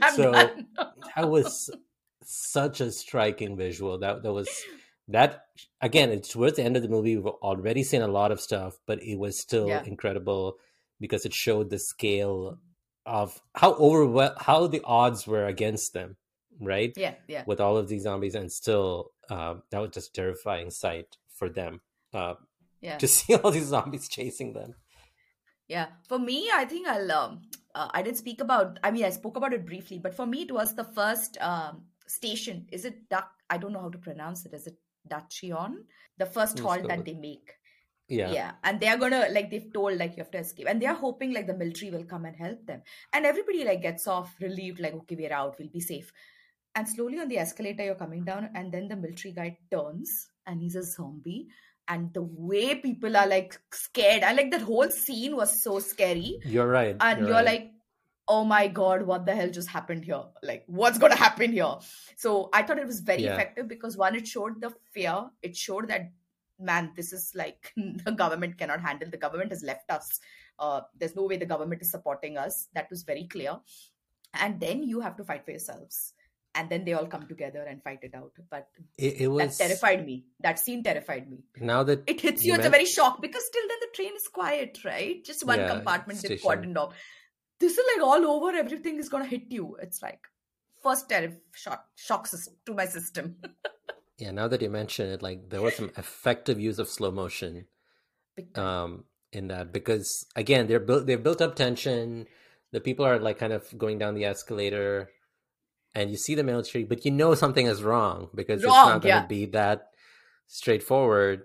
I'm So- done. That was such a striking visual. That that was that again. It's towards the end of the movie. We've already seen a lot of stuff, but it was still Yeah. incredible because it showed the scale of how over how the odds were against them. Right, Yeah, yeah, with all of these zombies, and still, um, that was just a terrifying sight for them. Uh, yeah, to see all these zombies chasing them. yeah. For me, I think I'll. Um, uh, I didn't speak about. I mean, I spoke about it briefly, but for me, it was the first um, station. Is it duck? I don't know how to pronounce it. Is it Daejeon? The first Let's halt that with- they make. Yeah. yeah and they're gonna like they've told like you have to escape and they're hoping like the military will come and help them and everybody like gets off relieved like okay we're out we'll be safe and slowly on the escalator you're coming down and then the military guy turns and he's a zombie and the way people are like scared and like that whole scene was so scary. You're right. and you're you're, right. like oh my god what the hell just happened here? Like what's gonna happen here? So i thought it was very Yeah. effective because one it showed the fear. It showed that man this is like the government cannot handle. The government has left us. Uh, there's no way the government is supporting us. That was very clear. And then you have to fight for yourselves and then they all come together and fight it out but it, it was that terrified me that scene terrified me now that it hits You you, it's a very shock because till then the train is quiet, right? Just one Yeah, compartment station. cordoned off. This is like all over, everything is gonna hit you. It's like first terror shock shock sys- to my system. yeah, now that you mention it, like there was some effective use of slow motion um in that because again they're built they've built up tension. The people are like kind of going down the escalator and you see the military, but you know something is wrong because it's not gonna yeah. be that straightforward.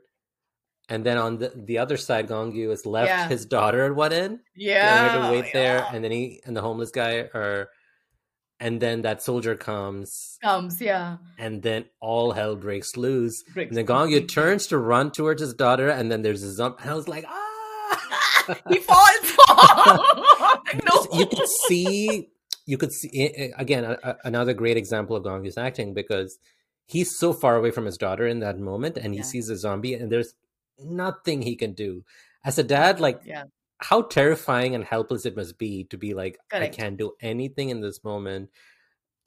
And then on the, the other side, Gong Yoo has left Yeah. his daughter at one end yeah, yeah, to wait there, and then he and the homeless guy are, and then that soldier comes, comes, yeah. and then all hell breaks loose. Breaks And then Gong Yoo turns to run towards his daughter, and then there's a zump, and I was like, ah! he falls. No. you could see you could see again a, a, another great example of Gong Yoo's acting because he's so far away from his daughter in that moment, and he yeah. sees a zombie, and there's nothing he can do. As a dad, like yeah. how terrifying and helpless it must be to be like, Correct. I can't do anything in this moment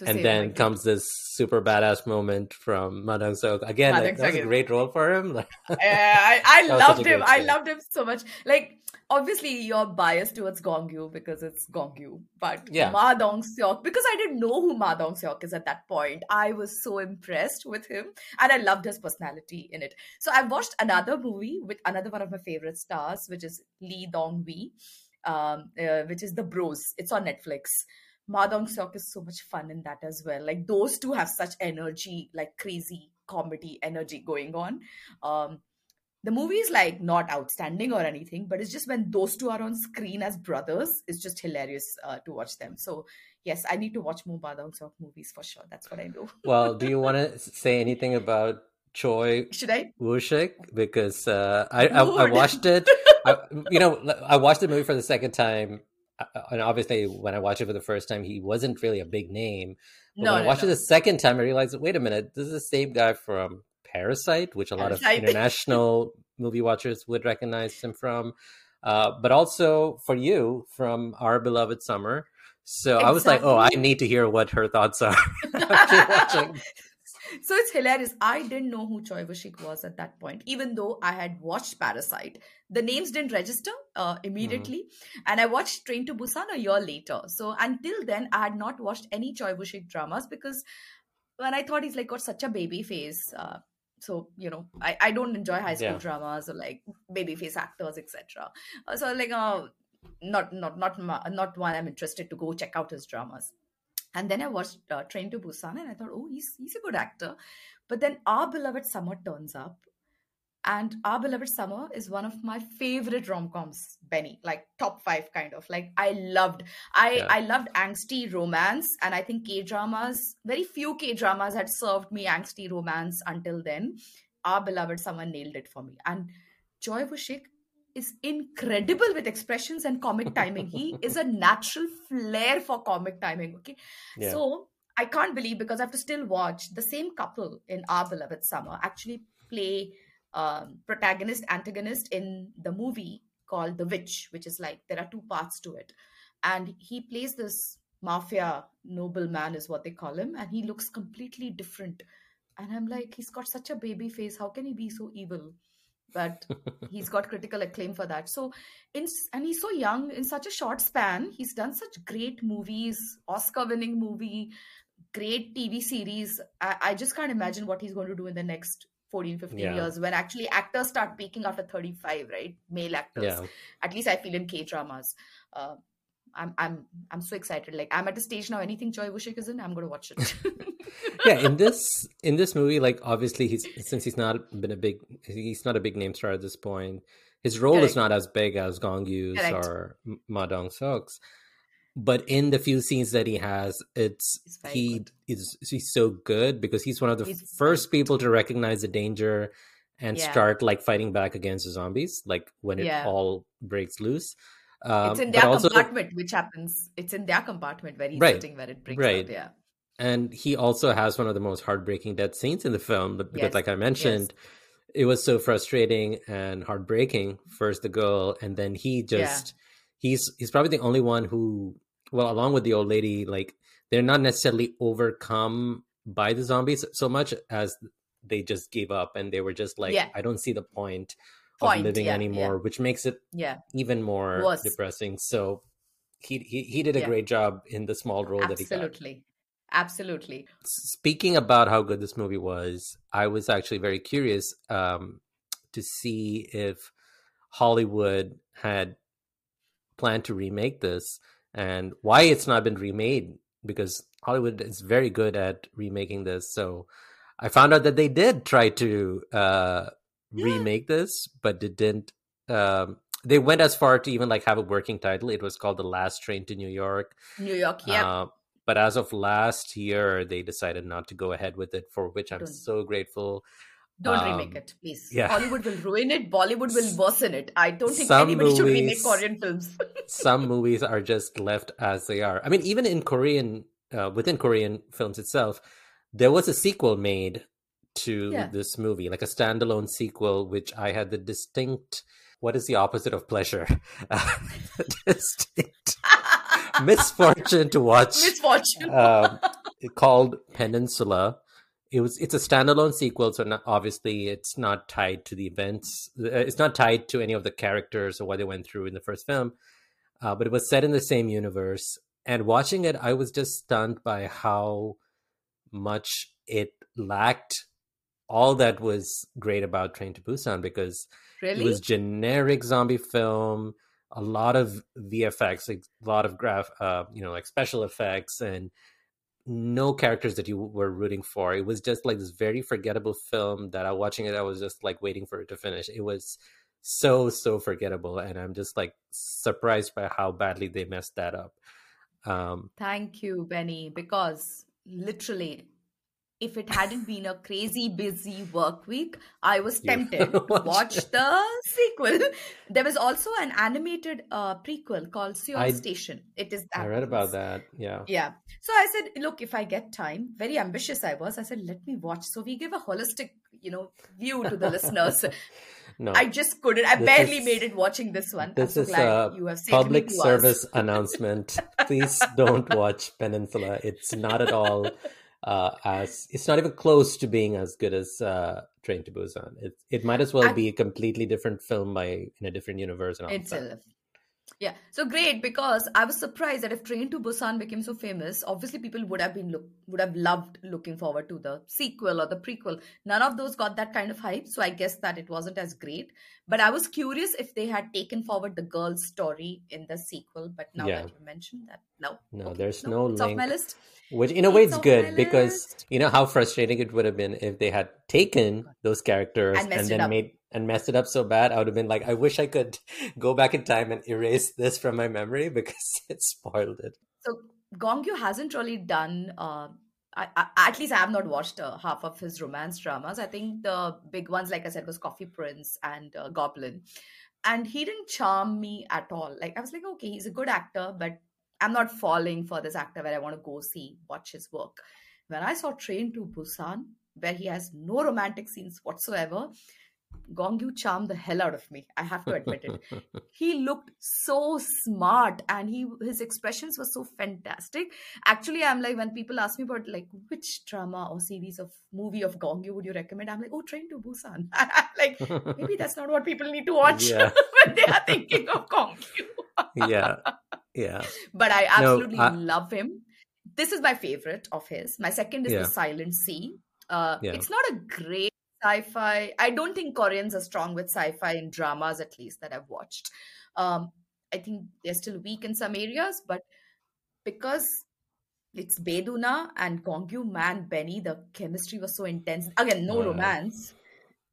and then comes this super badass moment from Ma Dong-seok. Again, like, that was a great role for him. yeah, I, I loved him. I loved him so much. Like, obviously, you're biased towards Gong Yoo because it's Gong Yoo, but yeah. Ma Dong-seok, because I didn't know who Ma Dong-seok is at that point, I was so impressed with him, and I loved his personality in it. So I watched another movie with another one of my favorite stars, which is Lee Dong-hwi, um, uh, which is The Bros. It's on Netflix. Ma Dong-seok is so much fun in that as well. Like those two have such energy, like crazy comedy energy going on. Um, the movie is like not outstanding or anything, but it's just when those two are on screen as brothers, it's just hilarious uh, to watch them. So yes, I need to watch more Ma Dong-seok movies for sure. That's what I do. well, do you want to say anything about Choi Should I? Woo-shik? Because uh, I, I, I watched it. I, you know, I watched the movie for the second time and obviously when I watched it for the first time, he wasn't really a big name. But no, when I watched no. it the second time, I realized, wait a minute, this is the same guy from Parasite, which a lot of international movie watchers would recognize him from. Uh, but also for you from Our Beloved Summer. So exactly. I was like, oh, I need to hear what her thoughts are watching. So it's hilarious. I didn't know who Choi Woo-shik was at that point, even though I had watched Parasite. The names didn't register uh, immediately. Mm-hmm. And I watched Train to Busan a year later. So until then, I had not watched any Choi Woo-shik dramas because when I thought he's like got such a baby face. Uh, so you know I, I don't enjoy high school yeah. dramas or like baby face actors etc so like uh not not not not one i'm interested to go check out his dramas and then I watched uh, Train to Busan and I thought, oh, he's, he's a good actor. But then Our Beloved Summer turns up. And Our Beloved Summer is one of my favorite rom-coms, Benny, like top five kind of. Like I loved, I yeah. I loved angsty romance, and I think K dramas. Very few K dramas had served me angsty romance until then. Our Beloved Summer nailed it for me, and Choi Woo-shik is incredible with expressions and comic timing. he is a natural flair for comic timing. Okay. Yeah. So I can't believe because I have to still watch the same couple in Our Beloved Summer actually play um, protagonist, antagonist in the movie called The Witch, which is like there are two parts to it. And he plays this mafia nobleman, is what they call him, and he looks completely different. And I'm like, he's got such a baby face. How can he be so evil? But he's got critical acclaim for that. So in and he's so young in such a short span he's done such great movies oscar winning movie great tv series. I, I, just can't imagine what he's going to do in the next 14 15 yeah. years when actually actors start peaking after 35 right? Male actors. Yeah. at least i feel in k dramas uh, I'm I'm I'm so excited. Like I'm at a stage now. Anything Choi Woo-shik is in, I'm gonna watch it. yeah, in this in this movie, like obviously he's since he's not been a big he's not a big name star at this point. His role Correct. is not as big as Gong Yoo's Correct. or Ma Dong-seok's. But in the few scenes that he has, it's he good. is he's so good because he's one of the he's first people to recognize the danger and yeah. start like fighting back against the zombies, like when it yeah. all breaks loose. Um, it's in their also, compartment, which happens. It's in their compartment where he's right, sitting, where it breaks right. Up, yeah. And he also has one of the most heartbreaking death scenes in the film, but because, yes. like I mentioned, yes. it was so frustrating and heartbreaking. First the girl, and then he just yeah. he's he's probably the only one who, well, along with the old lady, like they're not necessarily overcome by the zombies so much as they just gave up and they were just like, yeah. I don't see the point point, of living yeah, anymore, yeah. which makes it yeah even more Was. depressing. So he he he did a yeah. great job in the small role Absolutely. that he got. Absolutely. Absolutely. Speaking about how good this movie was, I was actually very curious um, to see if Hollywood had planned to remake this and why it's not been remade because Hollywood is very good at remaking this. So I found out that they did try to uh, remake this, but didn't. Um, they went as far to even like have a working title. It was called The Last Train to New York. New York, yeah. Uh, but as of last year, they decided not to go ahead with it, for which I'm so grateful. Don't Um, remake it, please. yeah. Hollywood will ruin it. Bollywood will worsen it. I don't think Some anybody should remake movies- Korean films. some movies are just left as they are. I mean, even in Korean, uh, within Korean films itself, there was a sequel made to Yeah. this movie, like a standalone sequel, which I had the distinct. What is the opposite of pleasure? distinct misfortune to watch. Misfortune. um, called Peninsula. It was it's a standalone sequel, so not, obviously it's not tied to the events. uh, It's not tied to any of the characters or what they went through in the first film. Uh, but it was set in the same universe. And watching it, I was just stunned by how much it lacked all that was great about Train to Busan because really? it was generic zombie film a lot of vfx like a lot of graph uh you know like special effects and no characters that you were rooting for. It was just like this very forgettable film that i was watching it i was just like waiting for it to finish. It was so so forgettable and i'm just like surprised by how badly they messed that up. Um Thank you, Benny, because literally, if it hadn't been a crazy busy work week, I was tempted to watch the sequel. There was also an animated uh, prequel called Seoul Station. It is that. i read about that yeah Yeah. So I said, look, if I get time, very ambitious I was. I said, let me watch. So we give a holistic, you know, view to the listeners. no I just couldn't. I barely is- made it watching this one. this I'm is glad a you have public me service announcement please don't watch peninsula it's not at all uh as it's not even close to being as good as uh train to busan it, it might as well I- be a completely different film by in a different universe and all that. itself. Yeah, so great because I was surprised that if Train to Busan became so famous, obviously people would have been look would have loved looking forward to the sequel or the prequel. None of those got that kind of hype, so I guess that it wasn't as great. But I was curious if they had taken forward the girl's story in the sequel. But now Yeah. that you mentioned that, no, No, Okay, there's no it's off my link. list. which in a way It's it's good because you know how frustrating it would have been if they had taken those characters And it then made and messed it up so bad i would have been like i wish i could go back in time and erase this from my memory because it spoiled it So Gong Yoo hasn't really done. Uh, I, I, at least I have not watched uh, half of his romance dramas. I think the big ones, like I said, was Coffee Prince and uh, Goblin, and he didn't charm me at all. Like I was like, okay, he's a good actor, but I'm not falling for this actor where I want to go see watch his work. When I saw Train to Busan, where he has no romantic scenes whatsoever, Gong Yoo charmed the hell out of me. I have to admit it he looked so smart and he his expressions were so fantastic actually i'm like when people ask me about like which drama or series of movie of gong yoo would you recommend i'm like oh train to busan like maybe that's not what people need to watch Yeah. when they are thinking of gong yoo yeah yeah but i No, absolutely I- love him this is my favorite of his my second is Yeah. the silent sea uh, Yeah. it's not a great sci-fi. I don't think koreans are strong with sci-fi in dramas at least that i've watched. Um, i think they're still weak in some areas but because it's Bae Doona and gong yoo man benny the chemistry was so intense. Again no Oh, yeah. romance.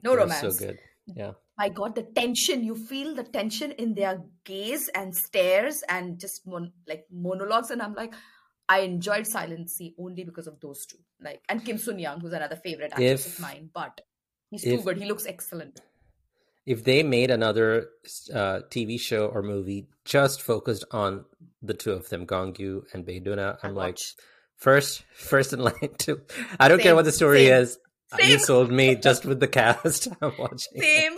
No It romance so good. Yeah. My god the tension. You feel the tension in their gaze and stares and just mon- like monologues and i'm like i enjoyed silent sea only because of those two. Like and kim sun young who's another favorite actress If- of mine but he's too good he looks excellent if they made another uh, TV show or movie just focused on the two of them, Gong Yoo and Bae Doona, I'm I'll like watch. first, first in line to. I don't care what the story same, is. You sold me just with the cast. I'm watching. same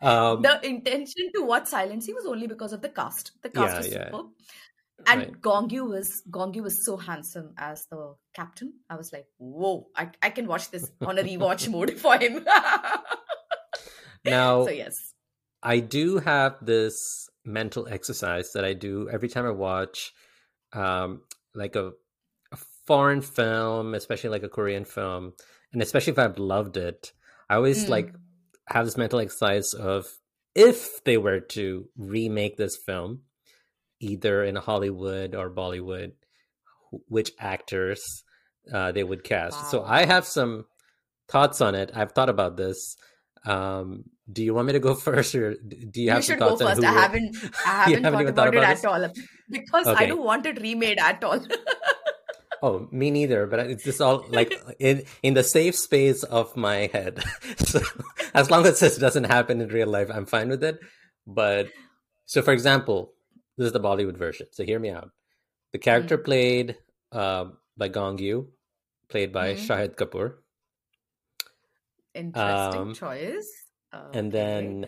Um, the intention to watch silent sea was only because of the cast the cast Yeah, was yeah. superb and Right. Gong Yoo was Gong Yoo was so handsome as the captain. I was like, whoa! I, I can watch this on a rewatch mode for him. now, so yes, I do have this mental exercise that I do every time I watch, um, like a, a foreign film, especially like a Korean film, and especially if I've loved it. I always Mm. like have this mental exercise of if they were to remake this film, either in Hollywood or Bollywood, which actors uh, they would cast. So I have some thoughts on it. I've thought about this. Um, do you want me to go first, or do you you have some should go first. who? I haven't I haven't haven't thought about thought it about at all because I don't want it remade at all. Oh, me neither. But it's just all like in in the safe space of my head. so as long as this doesn't happen in real life, I'm fine with it. But so, for example, this is the Bollywood version. So hear me out. The character Mm. played uh, by Gong Yoo, played by Mm. Shahid Kapoor, Interesting um, choice. and then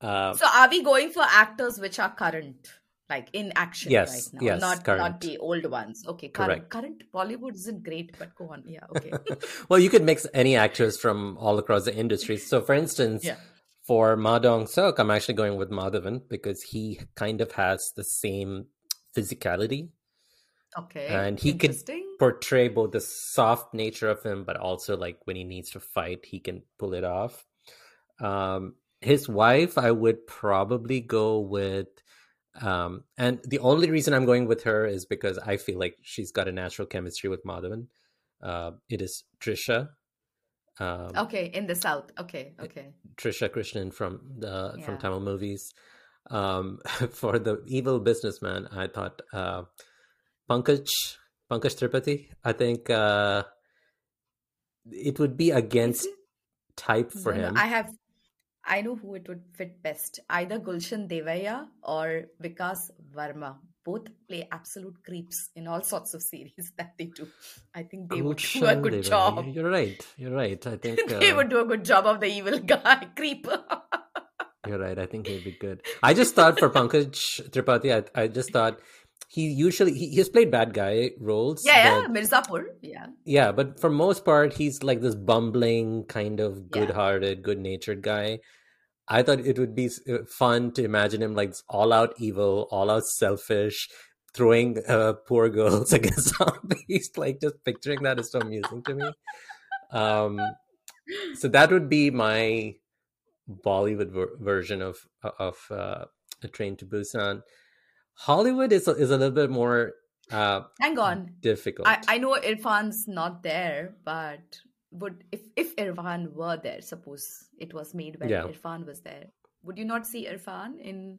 uh, So are we going for actors which are current, like in action Yes, right now? yes, not current. not the old ones. Okay, current. Correct. Current Bollywood isn't great, but go on. Yeah, okay. well, you could mix any actors from all across the industry. So, for instance, yeah. For Ma Dong Seok, I'm actually going with Madhavan because he kind of has the same physicality. Okay. And he could Interesting. portray both the soft nature of him, but also like when he needs to fight, he can pull it off. Um, his wife, I would probably go with, um, and the only reason I'm going with her is because I feel like she's got a natural chemistry with Madhavan. Uh, it is Trisha. Um, Okay, in the south. Okay, okay. Trisha Krishnan from the from Tamil movies. Um, for the evil businessman, I thought uh, Pankaj Pankaj Tripathi. I think uh, it would be against type for No, no, him. I have. I know who it would fit best. Either Gulshan Devaiah or Vijay Varma. Both play absolute creeps in all sorts of series that they do. I think they would do a good job. You're right. You're right. I think they uh, would do a good job of the evil guy creep. you're right. I think he'd be good. I just thought for Pankaj Tripathi, I, I just thought he usually he, he's played bad guy roles. yeah, yeah, Mirzapur. Yeah. Yeah, but for most part, he's like this bumbling, kind of good-hearted, good-natured guy. I thought it would be uh, fun to imagine him like all-out evil, all-out selfish, throwing uh, poor girls against zombies. like just picturing that is so amusing to me. Um, so that would be my Bollywood ver- version of of uh, A Train to Busan. Hollywood is a, is a little bit more uh, Hang on. difficult. I, I know Irfan's not there, but would if if Irfan were there, suppose it was made when Yeah. Irfan was there, would you not see Irfan in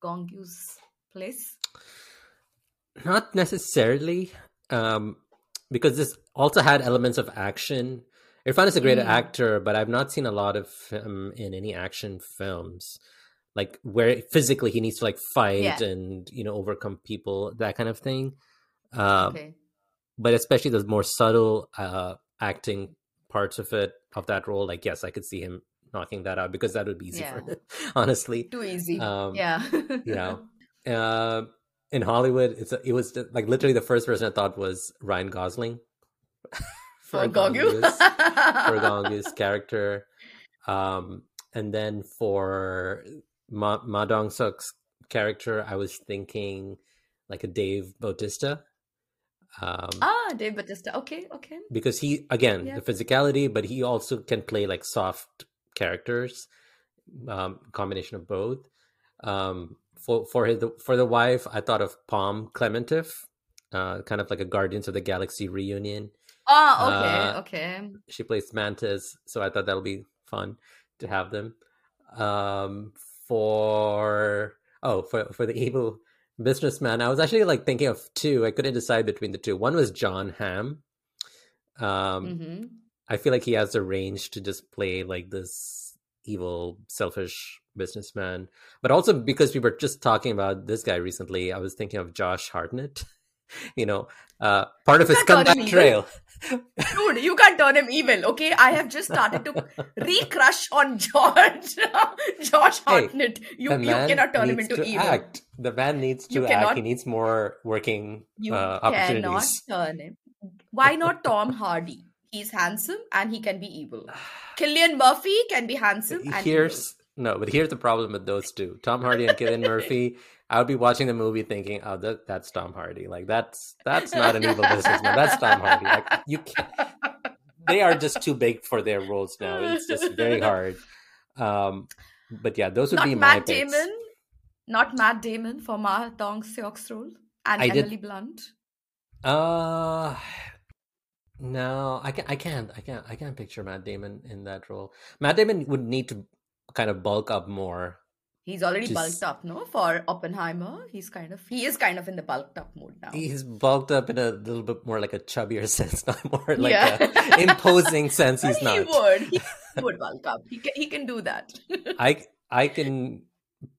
Gong Yoo's place? Not necessarily, um, because this also had elements of action. Irfan is a great Mm. actor, but I've not seen a lot of him in any action films, like where physically he needs to like fight Yeah. and you know overcome people, that kind of thing. Uh, Okay. But especially the more subtle uh, acting parts of it of that role, like yes, I could see him knocking that out because that would be easy for him, honestly. Too easy. Um, yeah. you know uh, in hollywood it's it was like literally the first person i thought was ryan gosling For Gong Yoo. For Gong Yoo's character um and then for ma, ma dong seok's character i was thinking like a dave bautista um ah, Dave Bautista. Okay, okay. because he again Yeah. the physicality but he also can play like soft characters um combination of both um for for his for the wife i thought of pom klementieff uh kind of like a guardians of the galaxy reunion Ah, okay, Uh, okay. she plays mantis so i thought that'll be fun to have them um for oh for for the evil businessman. I was actually like thinking of two. I couldn't decide between the two. One was john hamm. Um hmm I feel like he has the range to just play like this evil, selfish businessman. But also because we were just talking about this guy recently, I was thinking of Josh Hartnett. you know, uh, part of his can't turn him comeback trail. Dude, you can't turn him evil, okay? I have just started to re-crush on George, Hey, Hartnett. You, the you man cannot turn him into to evil. act. The man needs You to act. cannot- He needs more working You uh, cannot opportunities. turn him. Why not Tom Hardy? He's handsome and he can be evil. Cillian Murphy can be handsome and Here's no, but here's the problem with those two: Tom Hardy and Cillian Murphy. I would be watching the movie thinking, "Oh, that, that's Tom Hardy. Like that's that's not an evil businessman. That's Tom Hardy. Like you can't." They are just too big for their roles now. It's just very hard. Um, but yeah, those would not be my Matt picks. Damon. Not Matt Damon for Ma Dong Seok's role and I did- Emily Blunt. Uh no, I can't. I can't. I can't. I can't picture Matt Damon in that role. Matt Damon would need to kind of bulk up more He's already Just- bulked up, no? For Oppenheimer, he's kind of he is kind of in the bulked up mode now. He's bulked up in a little bit more like a chubbier sense, not more like Yeah. a imposing sense. He's he not. would. He would bulk up. He can, he can do that. I I can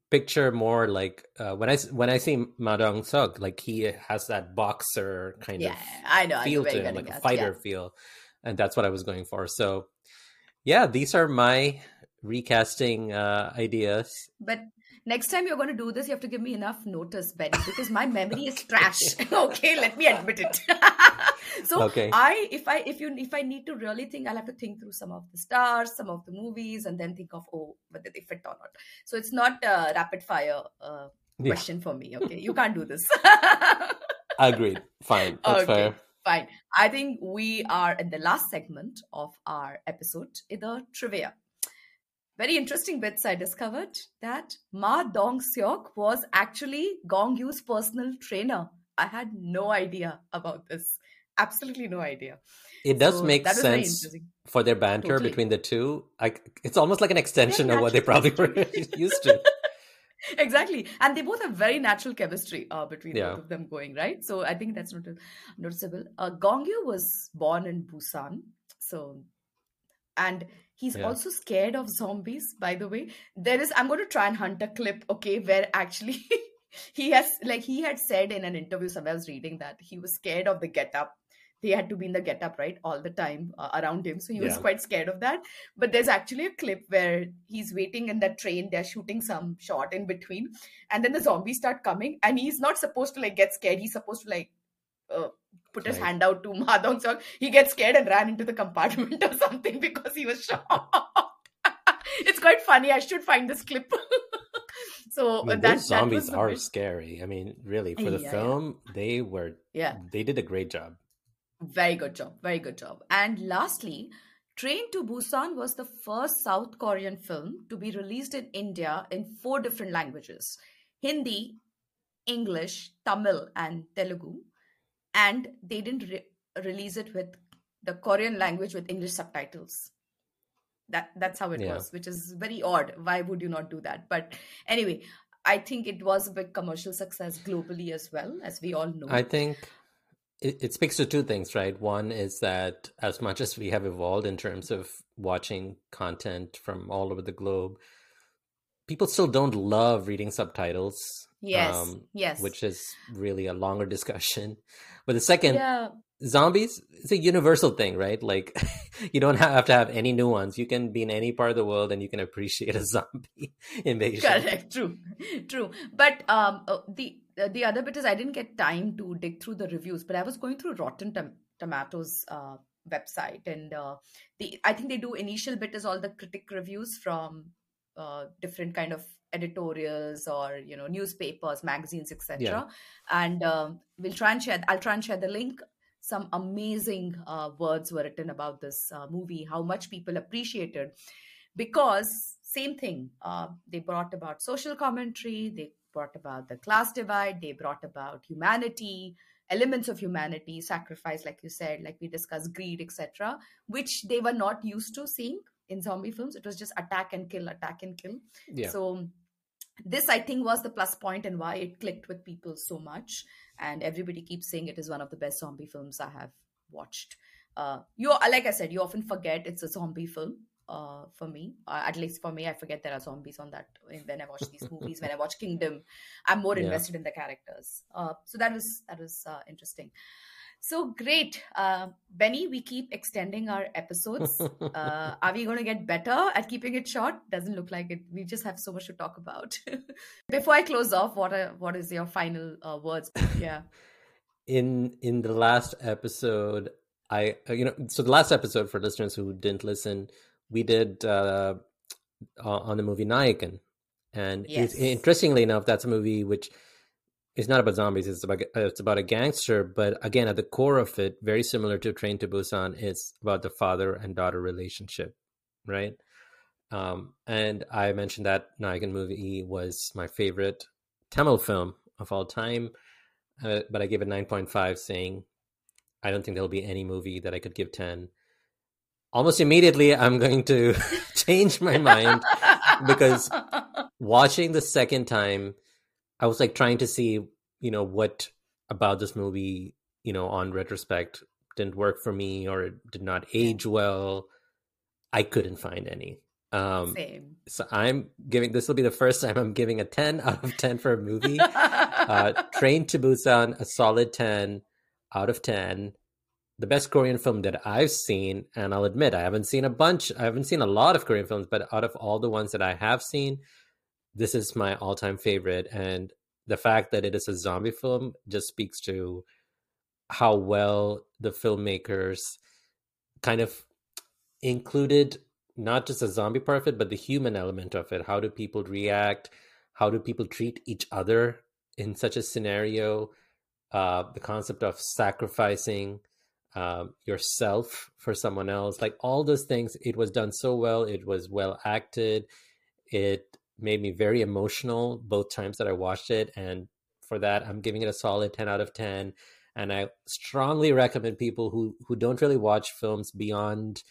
picture more like uh, when I when I see Ma Dong Seok, like he has that boxer kind yeah, of I know. I know feel where to him, like a fighter yeah. feel, and that's what I was going for. So, yeah, these are my recasting uh, ideas. But next time you're going to do this, you have to give me enough notice, Benny, because my memory is trash. okay, let me admit it. so Okay. I, if I, if you, if I need to really think, I'll have to think through some of the stars, some of the movies, and then think of oh whether they fit or not. So it's not a rapid fire uh, Yeah. question for me. Okay, you can't do this. Agreed. Fine. That's Okay. fair. Fine. I think we are in the last segment of our episode, in the trivia. Very interesting bits I discovered that Ma Dong Seok was actually Gong Yoo's personal trainer. I had no idea about this. Absolutely no idea. It does So make that was very sense for their banter Totally. between the two. I, it's almost like an extension of what they probably were used to. exactly and they both have very natural chemistry uh, between Yeah. both of them going right so i think that's not noticeable uh, gong yoo was born in busan so and he's Yeah. also scared of zombies by the way. There is i'm going to try and hunt a clip okay where actually he has like he had said in an interview somewhere i was reading that he was scared of the get up. They had to be in the get up right all the time uh, around him. So he was quite scared of that. But there's actually a clip where he's waiting in that train they're shooting some shot in between and then the zombies start coming and he's not supposed to like get scared. He's supposed to like uh, put his Right. hand out to Ma Dong Seok. He gets scared and ran into the compartment or something because he was shocked. it's quite funny. I should find this clip. so I mean, that, those zombies the are bit- scary. I mean, really, for the Yeah, yeah. film, they were Yeah. they did a great job. Very good job. Very good job. And lastly, Train to Busan was the first South Korean film to be released in India in four different languages Hindi, English, Tamil, and Telugu. And they didn't re- release it with the Korean language with English subtitles. That that's how it Yeah. was, which is very odd. Why would you not do that? But anyway, I think it was a big commercial success globally as well, as we all know. I think it, it speaks to two things, right? One is that as much as we have evolved in terms of watching content from all over the globe, people still don't love reading subtitles. yes, um, yes. Which is really a longer discussion. But the second, yeah, zombies it's a universal thing right? Like you don't have to have any nuance you can be in any part of the world and you can appreciate a zombie invasion. Correct. True, true. But um, uh, the uh, the other bit is I didn't get time to dig through the reviews, but I was going through Rotten Tom- Tomatoes uh, website, and uh, the I think they do initial bit is all the critic reviews from uh, different kind of editorials or you know newspapers, magazines, etc. Yeah. And um, we'll try and share. I'll try and share the link. Some amazing uh, words were written about this uh, movie. How much people appreciated because same thing uh, they brought about social commentary they brought about the class divide they brought about humanity elements of humanity sacrifice like you said like we discussed greed etc which they were not used to seeing in zombie films it was just attack and kill attack and kill yeah so this i think was the plus point and why it clicked with people so much. And everybody keeps saying it is one of the best zombie films i have watched. Uh you like i said you often forget it's a zombie film uh for me. Uh, at least for me i forget there are zombies on that when i watch these movies when i watch kingdom. I'm more Yeah. invested in the characters. Uh so that was that was uh, interesting so great uh benny we keep extending our episodes uh, are we going to get better at keeping it short? Doesn't look like it. We just have so much to talk about. Before I close off, what are what is your final uh, words? Yeah, in in the last episode i uh, you know so the last episode for listeners who didn't listen we did uh, uh on the movie nayakan and Yes. interestingly enough that's a movie which is not about zombies it's about it's about a gangster but again at the core of it very similar to train to busan it's about the father and daughter relationship right um and i mentioned that nayakan movie was my favorite tamil film of all time uh, but I gave it 9.5, saying I don't think there'll be any movie that I could give 10. Almost immediately, I'm going to change my mind because watching the second time, I was like trying to see, you know, what about this movie, you know, on retrospect didn't work for me or it did not age well. I couldn't find any. Um, Same. So I'm giving this will be the first time I'm giving a 10 out of 10 for a movie. uh, Train to Busan, a solid 10 out of 10. The best Korean film that I've seen, and I'll admit I haven't seen a bunch, I haven't seen a lot of Korean films, but out of all the ones that I have seen, this is my all time favorite. And the fact that it is a zombie film just speaks to how well the filmmakers kind of included not just the zombie part of it, but the human element of it. How do people react? How do people treat each other in such a scenario? Uh, the concept of sacrificing uh, yourself for someone else, like all those things, it was done so well. It was well acted. It made me very emotional both times that I watched it. And for that, I'm giving it a solid 10 out of 10. And I strongly recommend people who, who don't really watch films beyond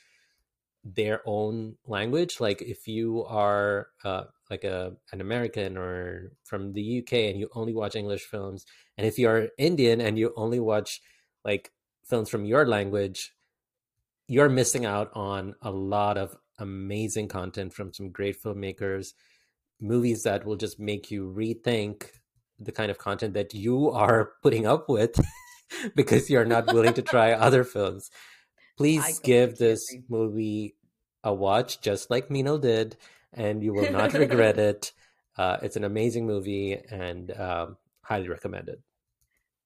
their own language. Like if you are uh, like a an American or from the UK and you only watch English films, and if you're Indian and you only watch like films from your language, you're missing out on a lot of amazing content from some great filmmakers movies that will just make you rethink the kind of content that you are putting up with because you're not willing to try other films. Please give this agree. movie a watch, just like Mino did, and you will not regret it. Uh, it's an amazing movie and um, highly recommended.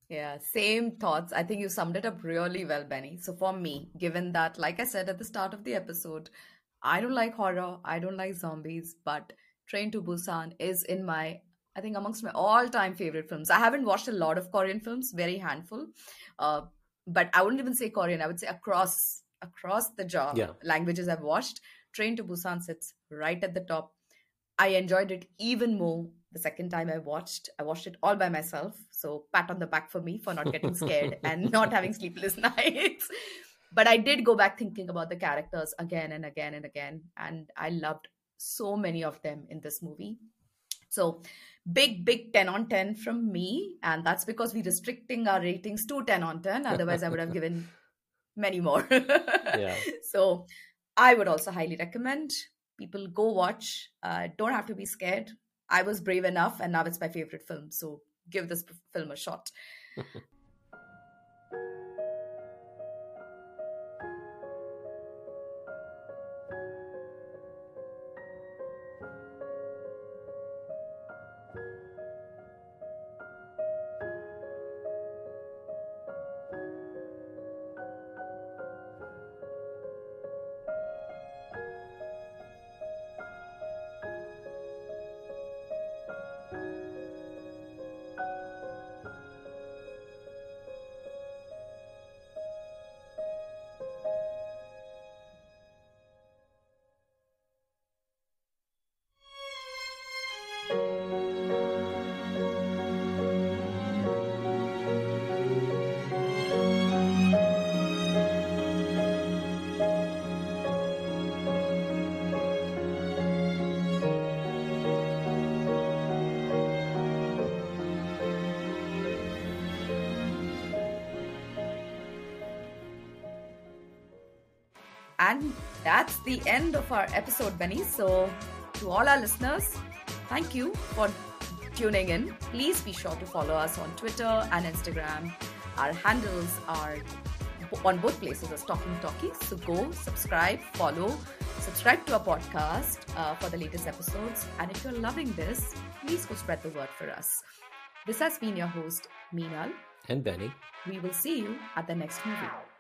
Yeah, same thoughts. I think you summed it up really well, Benny. So, for me, given that, like I said at the start of the episode, I don't like horror, I don't like zombies, but Train to Busan is in my I think amongst my all-time favorite films. I haven't watched a lot of Korean films, very handful. Uh, but I wouldn't even say Korean. I would say across across the jaw yeah. languages I've watched. Train to Busan sits right at the top. I enjoyed it even more the second time I watched. I watched it all by myself. So pat on the back for me for not getting scared and not having sleepless nights. But I did go back thinking about the characters again and again and again. And I loved so many of them in this movie. So, big, big 10 on 10 from me. And that's because we're restricting our ratings to 10 on 10. Otherwise, I would have given many more. yeah. So, I would also highly recommend people go watch. Uh, don't have to be scared. I was brave enough, and now it's my favorite film. So, give this film a shot. the end of our episode, Benny. So, to all our listeners, thank you for tuning in. Please be sure to follow us on Twitter and Instagram. Our handles are on both places as Talking Talkies. So go subscribe, follow, subscribe to our podcast uh, for the latest episodes. And if you're loving this, please go spread the word for us. This has been your host, Minal. And Benny. We will see you at the next movie.